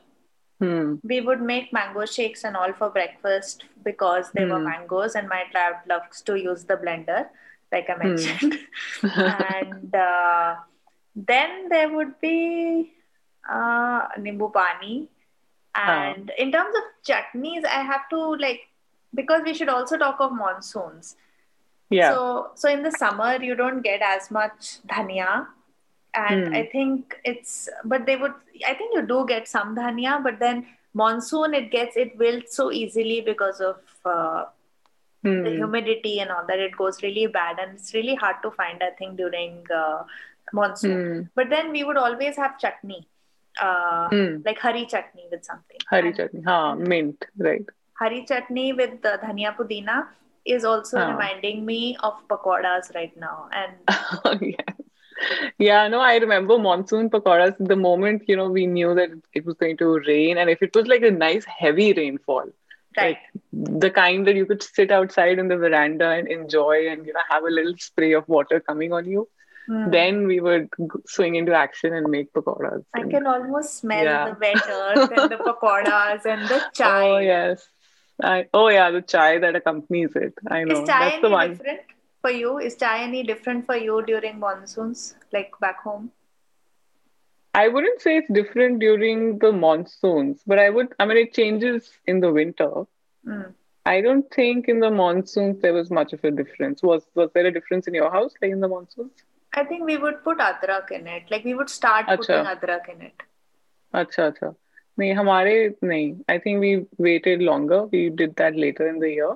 Speaker 2: Hmm.
Speaker 1: we would make mango shakes and all for breakfast because they were
Speaker 2: Hmm.
Speaker 1: mangoes and my dad loves to use the blender like i
Speaker 2: Hmm.
Speaker 1: mentioned and uh, then there would be uh, nimbu pani and in terms of chutneys i have to like because we should also talk of monsoons
Speaker 2: Yeah.
Speaker 1: So, so in the summer, you don't get as much dhania, and
Speaker 2: Hmm.
Speaker 1: I think it's. But they would. I think you do get some dhania, but then monsoon it gets it wilts so easily because of uh, the
Speaker 2: Hmm.
Speaker 1: humidity and all that. It goes really bad, and it's really hard to find. I think during uh, monsoon.
Speaker 2: Hmm.
Speaker 1: But then we would always have chutney, uh,
Speaker 2: Hmm.
Speaker 1: like hari chutney with something.
Speaker 2: Hari
Speaker 1: And
Speaker 2: chutney. Ha, mint. Right.
Speaker 1: Hari chutney with the dhania pudina is also reminding me of pakoras right now, and
Speaker 2: yes. Yeah, no, I remember monsoon pakoras. The moment, you know, we knew that it was going to rain, and if it was like a nice heavy rainfall,
Speaker 1: right.
Speaker 2: like the kind that you could sit outside in the veranda and enjoy and, you know, have a little spray of water coming on you,
Speaker 1: Hmm.
Speaker 2: then we would swing into action and make pakoras.
Speaker 1: I
Speaker 2: And-
Speaker 1: can almost smell
Speaker 2: Yeah.
Speaker 1: the wet earth and the pakoras and the chai.
Speaker 2: Oh, yes. I, oh, yeah, the chai that accompanies it. I know.
Speaker 1: Is chai
Speaker 2: That's the
Speaker 1: any
Speaker 2: one.
Speaker 1: different for you? Is chai any different for you during monsoons, like back home?
Speaker 2: I wouldn't say it's different during the monsoons, but I would, I mean, it changes in the winter.
Speaker 1: Mm.
Speaker 2: I don't think in the monsoons there was much of a difference. Was was there a difference in your house, like in the monsoons?
Speaker 1: I think we would put adrak in it. Like we would start
Speaker 2: Acha.
Speaker 1: putting adrak in it.
Speaker 2: अच्छा अच्छा नहीं हमारे नहीं I think we waited longer. We did that later in the year.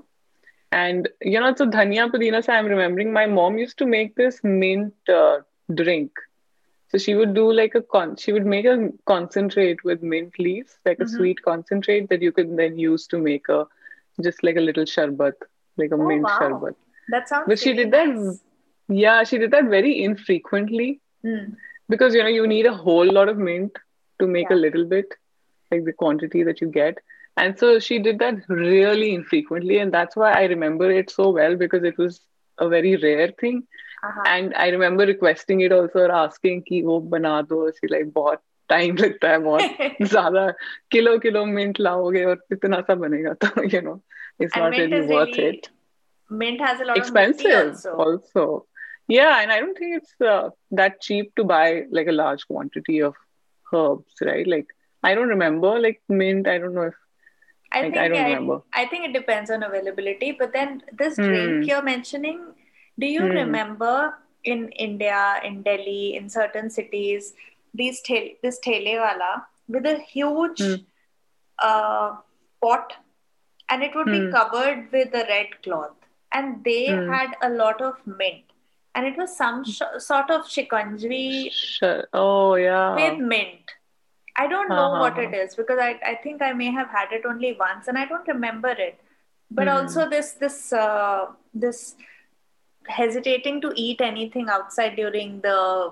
Speaker 2: And you know, so dhania pudina. So I'm remembering my mom used to make this mint uh, drink. So she would do like a con. She would make a concentrate with mint leaves, like a
Speaker 1: Mhm.
Speaker 2: sweet concentrate that you could then use to make a just like a little sharbat, like a
Speaker 1: Oh,
Speaker 2: mint
Speaker 1: wow.
Speaker 2: sharbat.
Speaker 1: That sounds.
Speaker 2: But she
Speaker 1: really
Speaker 2: did that.
Speaker 1: nice.
Speaker 2: Yeah, she did that very infrequently
Speaker 1: Hmm.
Speaker 2: because you know you need a whole lot of mint to make a
Speaker 1: Yeah.
Speaker 2: little bit, like the quantity that you get. And so she did that really infrequently, and that's why I remember it so well because it was a very rare thing.
Speaker 1: Uh-huh.
Speaker 2: And I remember requesting it also or asking कि वो बना दो she like बहुत time लगता है बहुत ज्यादा kilo kilo mint लाओगे और इतना सा बनेगा तो you know it's
Speaker 1: And
Speaker 2: not
Speaker 1: mint
Speaker 2: really
Speaker 1: is
Speaker 2: worth
Speaker 1: really
Speaker 2: it
Speaker 1: Mint has a lot of
Speaker 2: expensive
Speaker 1: minty also.
Speaker 2: also. Yeah, and I don't think it's uh, that cheap to buy like a large quantity of herbs, right? Like I don't remember like mint. I don't know if
Speaker 1: I
Speaker 2: Like,
Speaker 1: think
Speaker 2: I don't
Speaker 1: I,
Speaker 2: remember.
Speaker 1: I think it depends on availability. But then this
Speaker 2: Hmm.
Speaker 1: drink you're mentioning, do you
Speaker 2: Hmm.
Speaker 1: remember in India, in Delhi, in certain cities, these tel- this tele wala with a huge
Speaker 2: Hmm.
Speaker 1: uh, pot, and it would be
Speaker 2: Hmm.
Speaker 1: covered with a red cloth, and they
Speaker 2: Hmm.
Speaker 1: had a lot of mint, and it was some sh- sort of shikanji
Speaker 2: Sure. Oh yeah.
Speaker 1: with mint. I don't know
Speaker 2: Uh-huh.
Speaker 1: what it is because I, I think I may have had it only once and I don't remember it. But
Speaker 2: Hmm.
Speaker 1: also this this uh, this hesitating to eat anything outside during the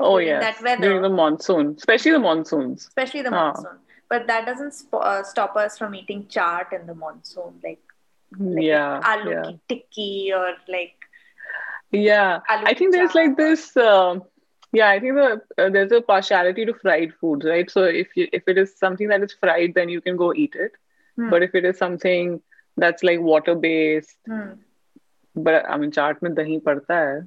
Speaker 2: oh yeah.
Speaker 1: that weather.
Speaker 2: During the monsoon, especially the monsoons.
Speaker 1: especially the
Speaker 2: Ah.
Speaker 1: monsoon. But that doesn't sp- uh, stop us from eating chaat in the monsoon, like, like
Speaker 2: yeah.
Speaker 1: aloo
Speaker 2: yeah.
Speaker 1: tikki or like
Speaker 2: Yeah,
Speaker 1: aloo
Speaker 2: I think there's
Speaker 1: chaat.
Speaker 2: like this. Uh, yeah, I think the, uh, there's a partiality to fried foods, right? So if you if it is something that is fried, then you can go eat it.
Speaker 1: Hmm.
Speaker 2: But if it is something that's like water based,
Speaker 1: hmm.
Speaker 2: but I mean, चाट में दही पड़ता है,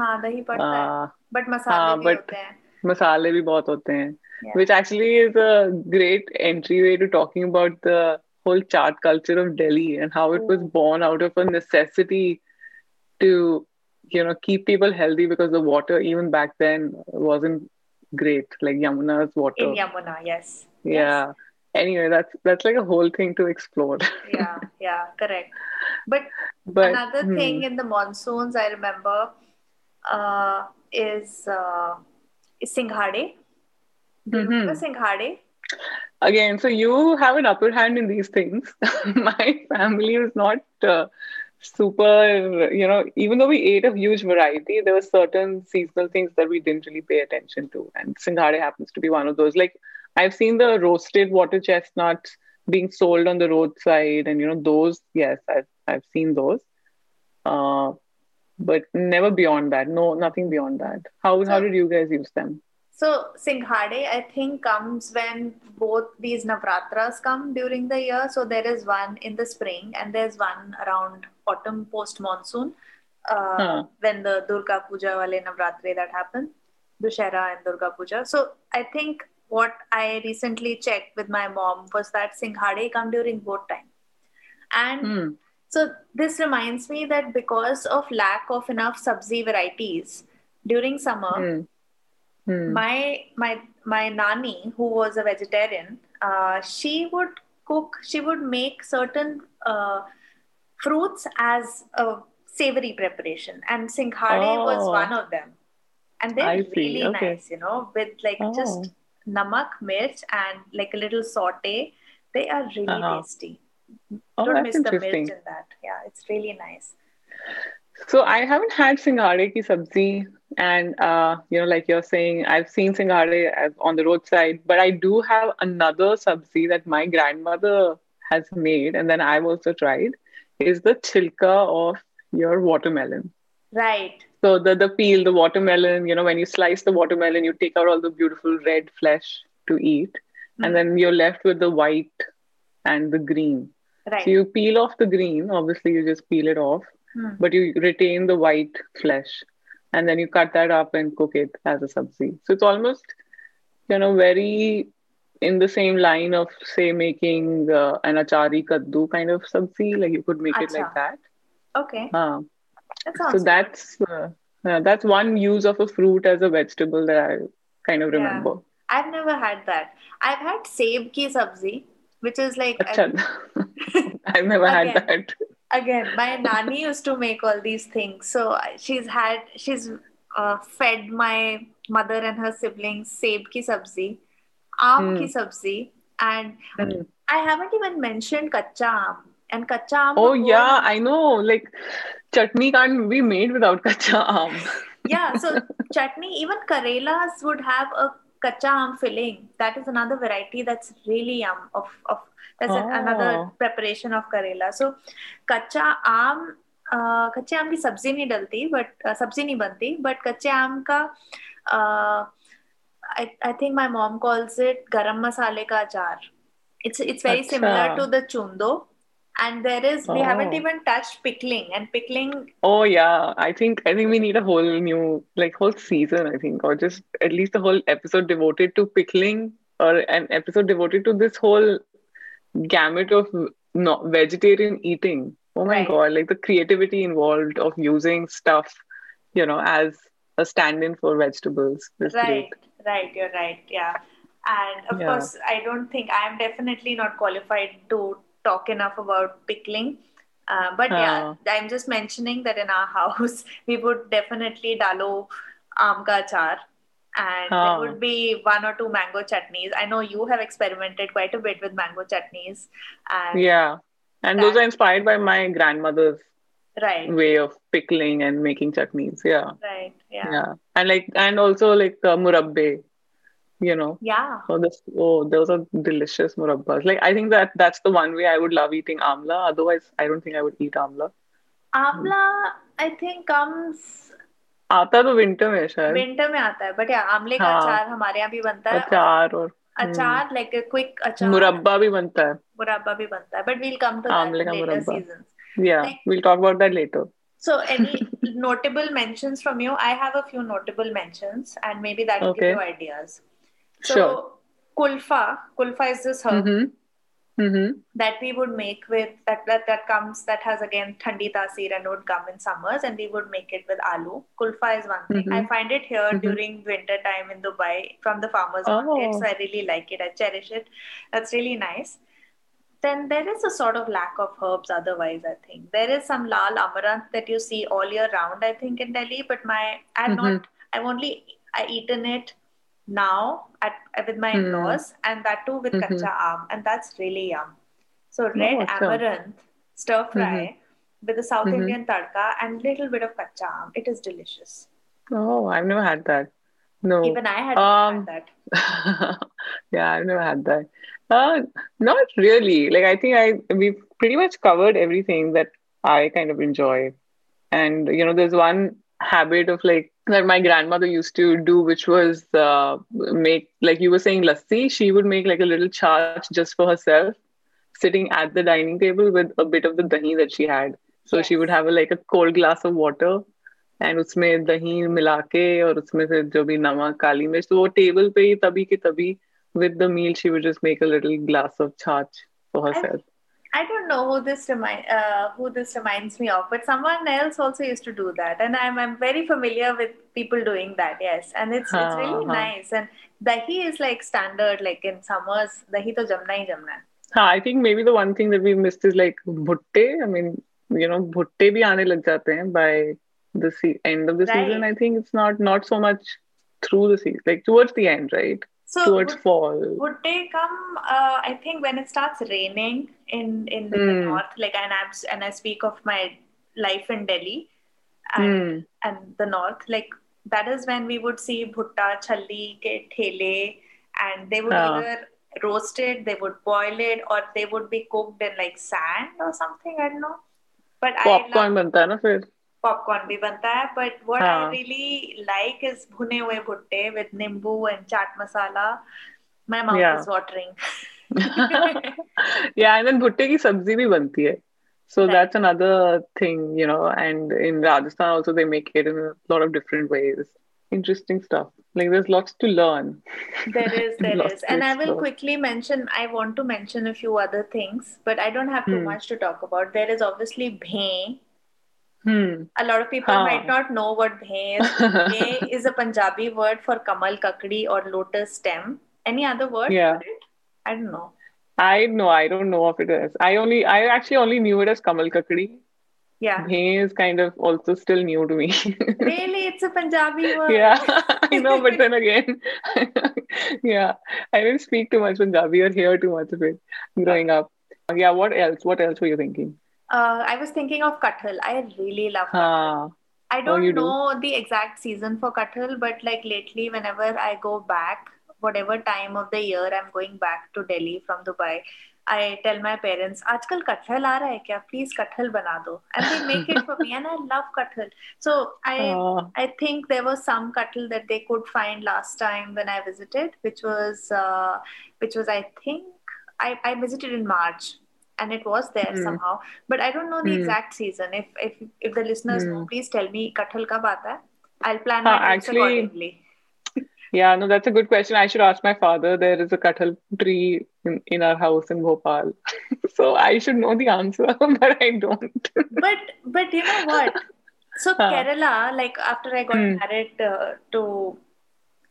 Speaker 1: हाँ दही पड़ता है
Speaker 2: uh,
Speaker 1: but मसाले
Speaker 2: हाँ,
Speaker 1: भी
Speaker 2: but-
Speaker 1: होते हैं
Speaker 2: मसाले भी बहुत होते हैं,
Speaker 1: Yeah.
Speaker 2: which actually is a great entryway to talking about the whole chaat culture of Delhi and how it was
Speaker 1: Ooh.
Speaker 2: born out of a necessity to, you know, keep people healthy because the water even back then wasn't great, like Yamuna's water.
Speaker 1: in Yamuna, yes.
Speaker 2: Yeah. Anyway, that's that's like a whole thing to explore.
Speaker 1: yeah, yeah, correct. But,
Speaker 2: But
Speaker 1: another
Speaker 2: hmm,
Speaker 1: thing in the monsoons I remember uh, is uh, is singhade. Do you remember
Speaker 2: Mhm.
Speaker 1: singhade?
Speaker 2: again, so you have an upper hand in these things. My family was not uh, super, you know, even though we ate a huge variety, there were certain seasonal things that we didn't really pay attention to. And Singhade happens to be one of those. Like, I've seen the roasted water chestnuts being sold on the roadside, and, you know, those, yes, I've, I've seen those. Uh, but never beyond that. No, nothing beyond that. How, how did you guys use them?
Speaker 1: So singhade, I think, comes when both these navratras come during the year. So there is one in the spring and there's one around autumn post monsoon, uh,
Speaker 2: Huh.
Speaker 1: when the Durga Puja wale navratri that happen, Dushera and Durga Puja. So I think what I recently checked with my mom was that singhade come during both time, and
Speaker 2: Hmm.
Speaker 1: so this reminds me that because of lack of enough sabzi varieties during summer
Speaker 2: Hmm. Hmm.
Speaker 1: my my my nani who was a vegetarian uh, she would cook she would make certain uh, fruits as a savory preparation and singhade was
Speaker 2: Oh.
Speaker 1: one of them and they're
Speaker 2: I
Speaker 1: really
Speaker 2: okay.
Speaker 1: nice you know with like
Speaker 2: Oh.
Speaker 1: just namak mirch and like a little saute they are really
Speaker 2: Uh-huh.
Speaker 1: tasty
Speaker 2: Oh,
Speaker 1: don't miss the mirch in that yeah it's really nice
Speaker 2: So I haven't had singhade ki sabzi, and uh, you know, like you're saying, I've seen singhade as- on the roadside, but I do have another sabzi that my grandmother has made, and then I've also tried, is the chilka of your watermelon.
Speaker 1: right
Speaker 2: So the the peel, the watermelon, you know, when you slice the watermelon, you take out all the beautiful red flesh to eat,
Speaker 1: Mm.
Speaker 2: and then you're left with the white and the green.
Speaker 1: right
Speaker 2: So you peel off the green, obviously you just peel it off
Speaker 1: Hmm.
Speaker 2: but you retain the white flesh and then you cut that up and cook it as a sabzi. So it's almost, you know, very in the same line of, say, making uh, an achari kaddu kind of sabzi. Like you could make it like that.
Speaker 1: okay
Speaker 2: Uh,
Speaker 1: that
Speaker 2: so that's uh, uh, that's one use of a fruit as a vegetable that I kind of
Speaker 1: Yeah.
Speaker 2: remember.
Speaker 1: I've never had that. I've had seb ki sabzi, which is like.
Speaker 2: I've never had that.
Speaker 1: Again, my nani used to make all these things. So she's had she's uh, fed my mother and her siblings seb ki sabzi, aam
Speaker 2: Hmm.
Speaker 1: ki sabzi, and
Speaker 2: Hmm.
Speaker 1: I haven't even mentioned kacha aam. And kacha aam.
Speaker 2: Oh yeah, I know. Like chutney can't be made without kacha aam.
Speaker 1: yeah. So chutney, even karelas would have a kacha aam filling. That is another variety that's really yum of of that's an- another
Speaker 2: Oh.
Speaker 1: preparation of karela. So कच्चा आम uh, कच्चे आम की सब्जी नहीं डलती but सब्जी नहीं बनती बट कच्चे आम का I think my mom calls it गरम मसाले का अचार इट्स इट्स वेरी
Speaker 2: अच्छा।
Speaker 1: Similar to the चुंदो and there is we haven't
Speaker 2: Oh.
Speaker 1: even touched pickling and pickling
Speaker 2: Oh yeah, I think I think we need a whole new like whole season, I think, or just at least a whole episode devoted to pickling or an episode devoted to this whole gamut of no, vegetarian eating. Oh my
Speaker 1: Right.
Speaker 2: God, like the creativity involved of using stuff, you know, as a stand-in for vegetables
Speaker 1: right
Speaker 2: great.
Speaker 1: right you're right yeah and of
Speaker 2: Yeah.
Speaker 1: course i don't think i am definitely not qualified to talk enough about pickling uh, but
Speaker 2: Ah.
Speaker 1: yeah i'm just mentioning that in our house we would definitely dalo aam ka achar and there
Speaker 2: Ah.
Speaker 1: would be one or two mango chutneys i know you have experimented quite a bit with mango chutneys and
Speaker 2: Yeah. And those are inspired by my grandmother's
Speaker 1: right
Speaker 2: way of pickling and making chutneys. Yeah.
Speaker 1: right yeah
Speaker 2: Yeah. And like and also like uh, murabbe, you know.
Speaker 1: yeah
Speaker 2: Oh, this, oh, those are delicious murabbas. Like I think that that's the one way I would love eating amla. Otherwise, I don't think I would eat amla.
Speaker 1: amla i think comes
Speaker 2: आता तो winter में शायद
Speaker 1: winter में आता है but आमले का
Speaker 2: हाँ।
Speaker 1: अचार हमारे यहाँ भी बनता है
Speaker 2: अचार और
Speaker 1: अचार लाइक क्विक अचार
Speaker 2: मुरब्बा भी बनता है.
Speaker 1: मुरब्बा भी बनता है बट वील कम टू
Speaker 2: आमले का मुरब्बा।
Speaker 1: Season
Speaker 2: Yeah,
Speaker 1: Like-
Speaker 2: we'll talk about that later.
Speaker 1: so any notable mentions from you i have a few notable mentions and maybe that will
Speaker 2: Okay.
Speaker 1: give you ideas so
Speaker 2: Sure.
Speaker 1: kulfa kulfa is this herb
Speaker 2: Mm-hmm. Mm-hmm.
Speaker 1: that we would make with that, that that comes that has again thandi tasir and would come in summers and we would make it with aloo kulfa is one thing
Speaker 2: Mhm.
Speaker 1: i find it here
Speaker 2: Mhm.
Speaker 1: during winter time in dubai from the farmers
Speaker 2: Oh.
Speaker 1: market so i really like it i cherish it that's really nice then there is a sort of lack of herbs otherwise i think there is some lal amaranth that you see all year round i think in delhi but my i've
Speaker 2: Mhm.
Speaker 1: not i've only i eaten it now at with my
Speaker 2: Hmm.
Speaker 1: in-laws and that too with
Speaker 2: Mhm.
Speaker 1: kacha aam and that's really yum so red
Speaker 2: Oh,
Speaker 1: amaranth stir fry with a South
Speaker 2: Mhm.
Speaker 1: Indian tadka and little bit of kacha aam. It is delicious.
Speaker 2: Oh, I've never had that. No.
Speaker 1: Even I had
Speaker 2: Um,
Speaker 1: had that.
Speaker 2: yeah, I've never had that. Uh, not really. Like I think I we've pretty much covered everything that I kind of enjoy. And you know, there's one habit of like that my grandmother used to do, which was uh, make like you were saying lassi. She would make like a little charge just for herself, sitting at the dining table with a bit of the dahi that she had. So she
Speaker 1: Yes.
Speaker 2: would have a, like a cold glass of water and उसमें दही मिला के और उसमें फिर जो भी नमक काली मिर्च तो वो टेबल पे ही तभी के तभी with the meal she would just make a little glass of chach for herself
Speaker 1: I don't know who this remind uh, who this reminds me of, but someone else also used to do that, and I'm I'm very familiar with people doing that. Yes, and it's it's really
Speaker 2: हाँ, हाँ.
Speaker 1: nice. And dahi is like standard. Like in summers, dahi to jamna hi jamna. hai.
Speaker 2: हाँ I think maybe the one thing that we missed is like भुट्टे I mean you know भुट्टे भी आने लग जाते हैं by the se- end of the season
Speaker 1: Right.
Speaker 2: I think it's not not so much through the season like towards the end right
Speaker 1: So
Speaker 2: towards
Speaker 1: would,
Speaker 2: fall
Speaker 1: would they come? Uh, I think when it starts raining in in the
Speaker 2: Hmm.
Speaker 1: north, like and I'm and I speak of my life in Delhi, and
Speaker 2: Hmm.
Speaker 1: and the north like that is when we would see bhutta challi ke thele and they would
Speaker 2: Ah.
Speaker 1: either roast it they would boil it or they would be cooked in like sand or something i don't know but i
Speaker 2: popcorn
Speaker 1: love
Speaker 2: बनता है ना फिर
Speaker 1: popcorn bhi banta hai but what i
Speaker 2: हाँ.
Speaker 1: really like is bhune hue bhutte with nimbu and chaat masala my mouth
Speaker 2: Yeah.
Speaker 1: is watering
Speaker 2: yeah, and then bhutte ki sabzi bhi banti hai. So
Speaker 1: Right.
Speaker 2: that's another thing, you know, and in Rajasthan also they make it in a lot of different ways. Interesting stuff. Like there's lots to learn.
Speaker 1: There is, there is. And I will quickly mention, I want to mention a few other things, but I don't have too
Speaker 2: Hmm.
Speaker 1: much to talk about. There is obviously bhain.
Speaker 2: Hmm.
Speaker 1: A lot of people
Speaker 2: Huh.
Speaker 1: might not know what bhain is. Bhain is a Punjabi word for kamal kakdi or lotus stem. Any other word
Speaker 2: Yeah.
Speaker 1: for it? I don't know.
Speaker 2: I know, I don't know if it is. I only, I actually only knew it as Kamal Kakdi.
Speaker 1: Yeah.
Speaker 2: Bhe is kind of also still new to me.
Speaker 1: really, it's a Punjabi word.
Speaker 2: Yeah, I know, but then again, yeah, I didn't speak too much Punjabi or hear too much of it growing up. Yeah, what else? What else were you thinking?
Speaker 1: Uh, I was thinking of kathal. I really love kathal. I
Speaker 2: Oh,
Speaker 1: don't
Speaker 2: you do?
Speaker 1: know the exact season for kathal, but like lately, whenever I go back, whatever time of the year I'm going back to Delhi from Dubai, I tell my parents, आजकल कटहल आ रहा है क्या? Please कटहल बना दो. And they make it for me, and I love kathal. So I
Speaker 2: Ah,
Speaker 1: I think there was some kathal that they could find last time when I visited, which was uh, which was I think I, I visited in March and it was there
Speaker 2: Hmm.
Speaker 1: somehow. But I don't know the
Speaker 2: Hmm.
Speaker 1: exact season. If if if the listeners know,
Speaker 2: Hmm.
Speaker 1: please tell me kathal kab aata hai. I'll plan my trips
Speaker 2: actually-
Speaker 1: accordingly.
Speaker 2: yeah, no, that's a good question. I should ask my father. There is a kathal tree in, in our house in Bhopal. so I should know the answer, but I don't.
Speaker 1: But but you know what? So
Speaker 2: Huh.
Speaker 1: Kerala, like after I got
Speaker 2: Hmm.
Speaker 1: married uh, to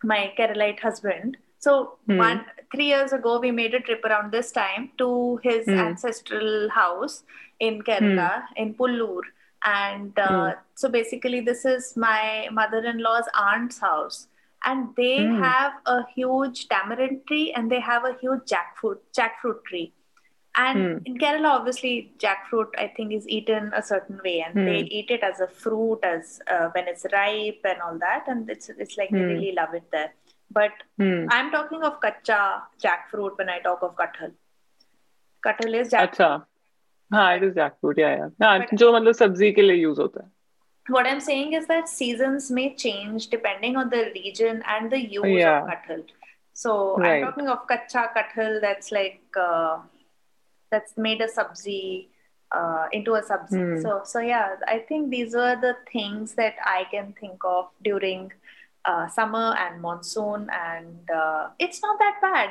Speaker 1: my Keralite husband, so
Speaker 2: Hmm.
Speaker 1: one three years ago we made a trip around this time to his
Speaker 2: Hmm.
Speaker 1: ancestral house in Kerala in Pullur, and uh,
Speaker 2: Hmm.
Speaker 1: so basically this is my mother-in-law's aunt's house. And they
Speaker 2: Hmm.
Speaker 1: have a huge tamarind tree and they have a huge jackfruit jackfruit tree. And
Speaker 2: Hmm.
Speaker 1: in Kerala, obviously, jackfruit I think is eaten a certain way, and
Speaker 2: Hmm.
Speaker 1: they eat it as a fruit, as uh, when it's ripe and all that, and it's it's like they
Speaker 2: Hmm.
Speaker 1: really love it there. But
Speaker 2: Hmm.
Speaker 1: I'm talking of kacha jackfruit when I talk of kathal. Kathal is jackfruit.
Speaker 2: अच्छा हाँ it is jackfruit yeah yeah हाँ
Speaker 1: But-
Speaker 2: जो मतलब सब्जी के लिए use होता है
Speaker 1: What I'm saying is that seasons may change depending on the region and the use
Speaker 2: Yeah.
Speaker 1: of kathal. So I'm
Speaker 2: Right.
Speaker 1: talking of kacha kathal that's like uh, that's made a sabzi uh, into a sabzi.
Speaker 2: Hmm.
Speaker 1: So so yeah, I think these were the things that I can think of during uh, summer and monsoon, and uh, it's not that bad.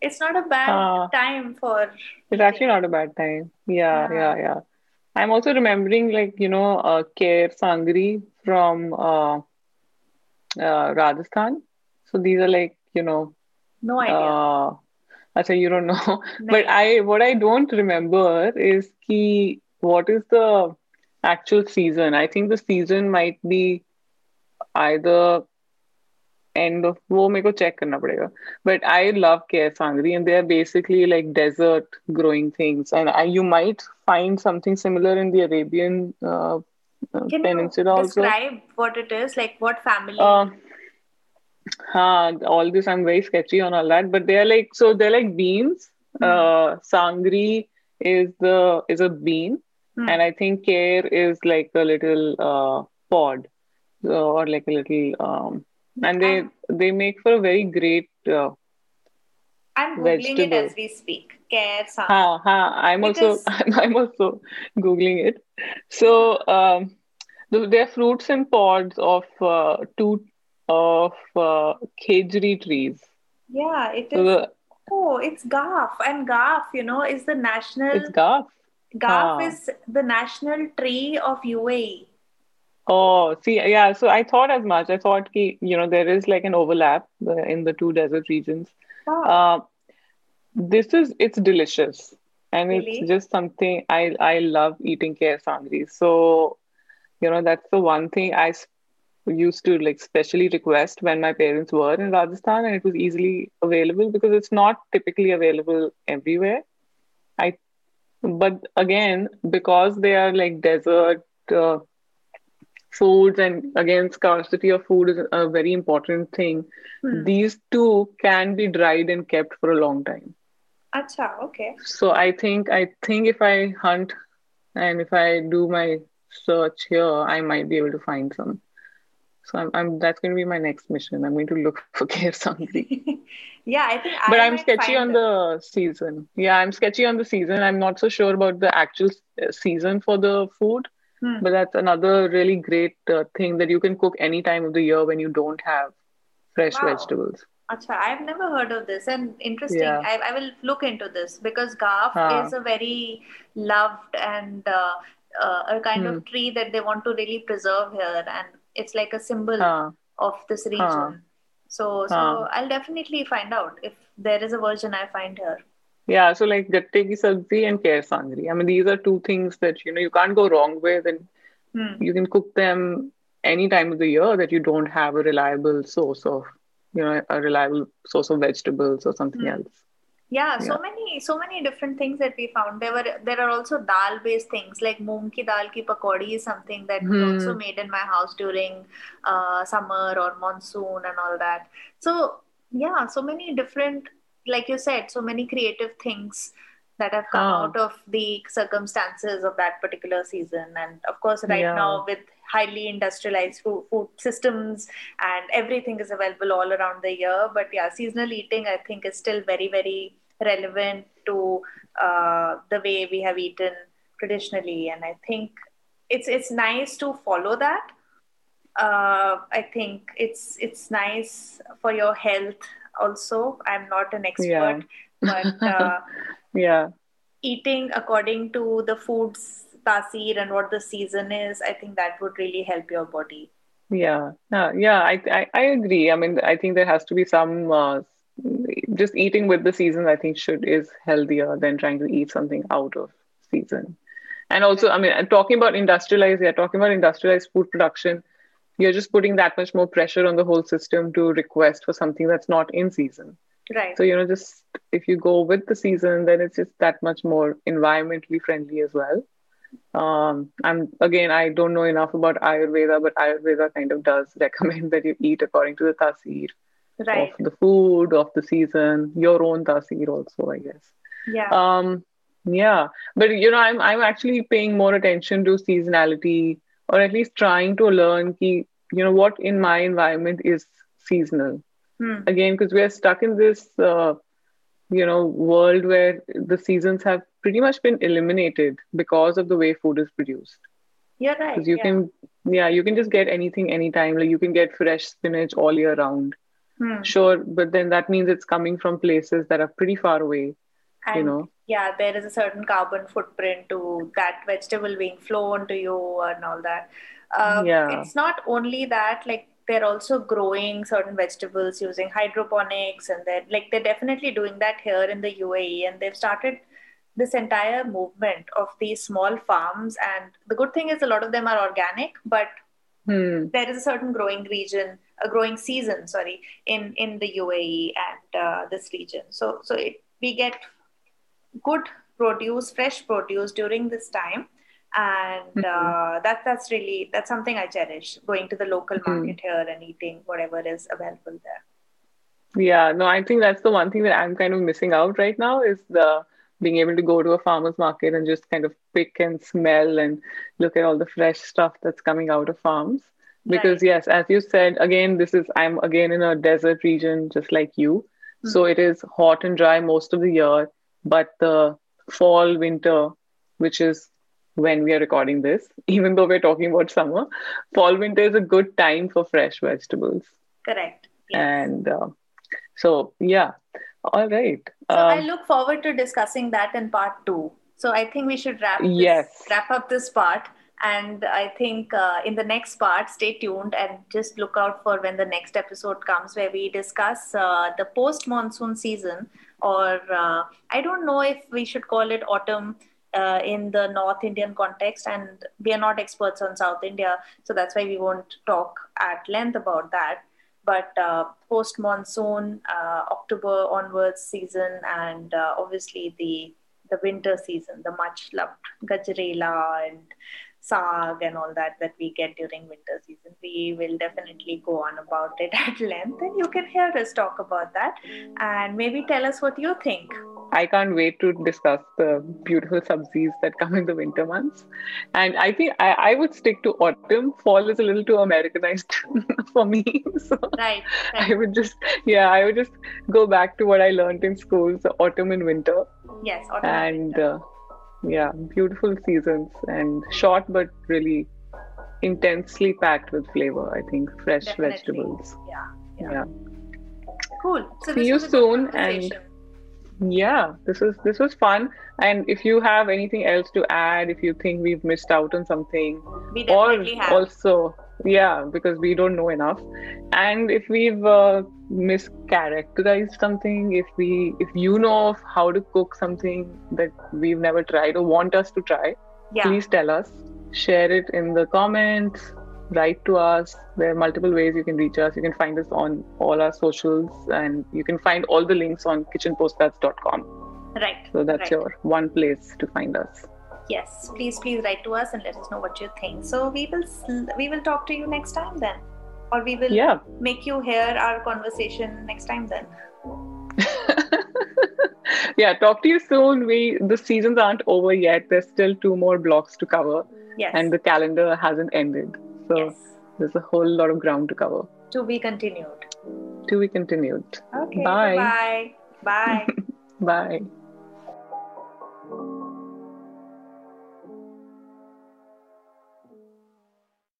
Speaker 1: It's not a bad
Speaker 2: Ah.
Speaker 1: time for.
Speaker 2: It's actually not a bad time. Yeah,
Speaker 1: Yeah.
Speaker 2: yeah, yeah. I'm also remembering, like, you know, uh, Kair Sangri from uh, uh, Rajasthan. So these are like, you know,
Speaker 1: No idea.
Speaker 2: uh, अच्छा, you don't know.
Speaker 1: No.
Speaker 2: But I, what I don't remember is ki, what is the actual season? I think the season might be either end of वो मेरे check करना पड़ेगा. But I love Ker Sangri and they are basically like desert growing things. And I, you might find something similar in the Arabian uh, uh
Speaker 1: Can
Speaker 2: peninsula
Speaker 1: you
Speaker 2: also.
Speaker 1: describe what it is? Like what family?
Speaker 2: Uh, all this I'm very sketchy on all that but they are like so they're like beans. Mm. uh, Sangri is the is a bean.
Speaker 1: Mm.
Speaker 2: and I think care is like a little uh, pod or like a little um, and they they make for a very great. Uh,
Speaker 1: I'm googling it as we speak. Care
Speaker 2: ha, ha, I'm also I'm, I'm also googling it. So um, the, they're fruits and pods of uh, two of uh, khejri trees.
Speaker 1: Yeah, it is So
Speaker 2: the,
Speaker 1: Oh, it's Ghaf, and Ghaf, you know, is the national.
Speaker 2: it's ghaf.
Speaker 1: Ghaf
Speaker 2: Ah.
Speaker 1: is the national tree of UAE.
Speaker 2: Oh, see, yeah. So I thought as much. I thought, ki, you know, there is like an overlap uh, in the two desert regions.
Speaker 1: Wow.
Speaker 2: Uh, this is it's delicious, and
Speaker 1: Really?
Speaker 2: it's just something I I love eating kher sangri. So, you know, that's the one thing I used to like specially request when my parents were in Rajasthan, and it was easily available because it's not typically available everywhere. I, but again, because they are like desert. Uh, foods and again scarcity of food is a very important thing.
Speaker 1: Hmm.
Speaker 2: these two can be dried and kept for a long time.
Speaker 1: Acha, okay.
Speaker 2: so i think i think if i hunt and if i do my search here i might be able to find some. So i'm, I'm that's going to be my next mission. I'm going to look for ker sangri
Speaker 1: yeah, I think
Speaker 2: but
Speaker 1: I
Speaker 2: i'm sketchy on
Speaker 1: them.
Speaker 2: the season. Yeah i'm sketchy on the season. I'm not so sure about the actual uh, season for the food
Speaker 1: Hmm.
Speaker 2: but that's another really great uh, thing that you can cook any time of the year when you don't have fresh
Speaker 1: Wow.
Speaker 2: vegetables
Speaker 1: Acha, I've never heard of this, and interesting.
Speaker 2: Yeah.
Speaker 1: I, I will look into this because Ghaf
Speaker 2: Ah.
Speaker 1: is a very loved and uh, uh, a kind
Speaker 2: Hmm.
Speaker 1: of tree that they want to really preserve here, and it's like a symbol
Speaker 2: Huh.
Speaker 1: of this region. So, so. I'll definitely find out if there is a version I find here.
Speaker 2: Yeah, so like gatte ki sabzi and kher sangri. I mean, these are two things that you know you can't go wrong with, and
Speaker 1: Hmm.
Speaker 2: you can cook them any time of the year that you don't have a reliable source of, you know, a reliable source of vegetables or something
Speaker 1: Hmm.
Speaker 2: else.
Speaker 1: Yeah, so
Speaker 2: Yeah.
Speaker 1: many so many different things that we found. There were there are also dal based things like moong ki dal ki pakodi is something that
Speaker 2: Hmm.
Speaker 1: also made in my house during uh, summer or monsoon and all that. So yeah, so many different like you said, so many creative things that have come out of the circumstances of that particular season. And of course, right
Speaker 2: Yeah.
Speaker 1: now with highly industrialized food, food systems and everything is available all around the year. But yeah, seasonal eating I think is still very very relevant to uh, the way we have eaten traditionally, and I think it's it's nice to follow that. Uh, I think it's it's nice for your health. Also, I'm not an expert,
Speaker 2: Yeah.
Speaker 1: but uh,
Speaker 2: Yeah.
Speaker 1: eating according to the food's tasir and what the season is, I think that would really help your body.
Speaker 2: Yeah, yeah, yeah. I, I I agree. I mean, I think there has to be some uh, just eating with the season. I think should is healthier than trying to eat something out of season. And also, I mean, talking about industrialized, yeah, talking about industrialized food production, you're just putting that much more pressure on the whole system to request for something that's not in season.
Speaker 1: Right.
Speaker 2: So you know, just if you go with the season, then it's just that much more environmentally friendly as well. Um, I'm again, I don't know enough about Ayurveda, but Ayurveda kind of does recommend that you eat according to the tasir
Speaker 1: right.
Speaker 2: of the food, of the season, your own tasir also, I guess.
Speaker 1: Yeah.
Speaker 2: Um, yeah, but you know, I'm I'm actually paying more attention to seasonality, or at least trying to learn ki, you know what in my environment is seasonal
Speaker 1: Hmm.
Speaker 2: again because we're stuck in this uh, you know world where the seasons have pretty much been eliminated because of the way food is produced
Speaker 1: You're right.
Speaker 2: because you
Speaker 1: yeah.
Speaker 2: can yeah you can just get anything anytime like you can get fresh spinach all year round
Speaker 1: Hmm.
Speaker 2: sure but then that means it's coming from places that are pretty far away
Speaker 1: And
Speaker 2: you know
Speaker 1: yeah, there is a certain carbon footprint to that vegetable being flown to you and all that. Um,
Speaker 2: Yeah.
Speaker 1: It's not only that, like they're also growing certain vegetables using hydroponics, and they're like they're definitely doing that here in the UAE, and they've started this entire movement of these small farms. And the good thing is, a lot of them are organic, but
Speaker 2: hmm.
Speaker 1: there is a certain growing region, a growing season, sorry, in in the UAE and uh, this region. So so it, we get good produce, fresh produce during this time, and uh, that that's really that's something I cherish. Going to the local market here and eating whatever is available there.
Speaker 2: yeah no i think that's the one thing that i'm kind of missing out right now is the being able to go to a farmer's market and just kind of pick and smell and look at all the fresh stuff that's coming out of farms because
Speaker 1: Right.
Speaker 2: yes as you said again this is i'm again in a desert region just like you so it is hot and dry most of the year but the fall winter which is when we are recording this even though we're talking about summer fall winter is a good time for fresh vegetables
Speaker 1: Correct. Yes.
Speaker 2: and uh, so yeah all right
Speaker 1: So I
Speaker 2: Um,
Speaker 1: look forward to discussing that in part two. So I think we should wrap this,
Speaker 2: Yes.
Speaker 1: wrap up this part, and I think uh, in the next part, stay tuned and just look out for when the next episode comes, where we discuss uh, the post monsoon season, or uh, I don't know if we should call it autumn. Uh, in the North Indian context, and we are not experts on South India, so that's why we won't talk at length about that but uh, post monsoon, uh, October onwards season, and uh, obviously the the winter season, the much loved gajarela and saag and all that that we get during winter season. We will definitely go on about it at length, and you can hear us talk about that, and maybe tell us what you think.
Speaker 2: I can't wait to discuss the beautiful sabzis that come in the winter months. And I think I, I would stick to autumn. Fall is a little too Americanized for me. So
Speaker 1: Right.
Speaker 2: I would just, yeah, I would just go back to what I learned in school, so autumn and winter.
Speaker 1: Yes. autumn
Speaker 2: And
Speaker 1: winter.
Speaker 2: uh, yeah, beautiful seasons and short but really intensely packed with flavor. I think fresh
Speaker 1: Definitely.
Speaker 2: vegetables.
Speaker 1: Yeah. Yeah.
Speaker 2: Yeah.
Speaker 1: Cool. So
Speaker 2: See you
Speaker 1: was a good
Speaker 2: soon, and- Yeah, this was this was fun. And if you have anything else to add, if you think we've missed out on something,
Speaker 1: we
Speaker 2: or
Speaker 1: have.
Speaker 2: also yeah because we don't know enough. And if we've uh, mischaracterized something if we if you know of how to cook something that we've never tried or want us to try
Speaker 1: Yeah.
Speaker 2: please tell us. Share it in the comments. Write to us. There are multiple ways you can reach us. You can find us on all our socials and you can find all the links on kitchenpostcards.com
Speaker 1: Right.
Speaker 2: so that's
Speaker 1: right.
Speaker 2: your one place to find us
Speaker 1: Yes. Please, please write to us and let us know what you think. So we will sl- we will talk to you next time then, or we will
Speaker 2: yeah
Speaker 1: make you hear our conversation next time then.
Speaker 2: yeah talk to you soon we the seasons aren't over yet there's still two more blocks to cover
Speaker 1: Yes.
Speaker 2: and the calendar hasn't ended so
Speaker 1: yes.
Speaker 2: there's a whole lot of ground to cover
Speaker 1: To be continued.
Speaker 2: to be continued
Speaker 1: Okay.
Speaker 2: Bye.
Speaker 1: Bye. Bye.
Speaker 2: bye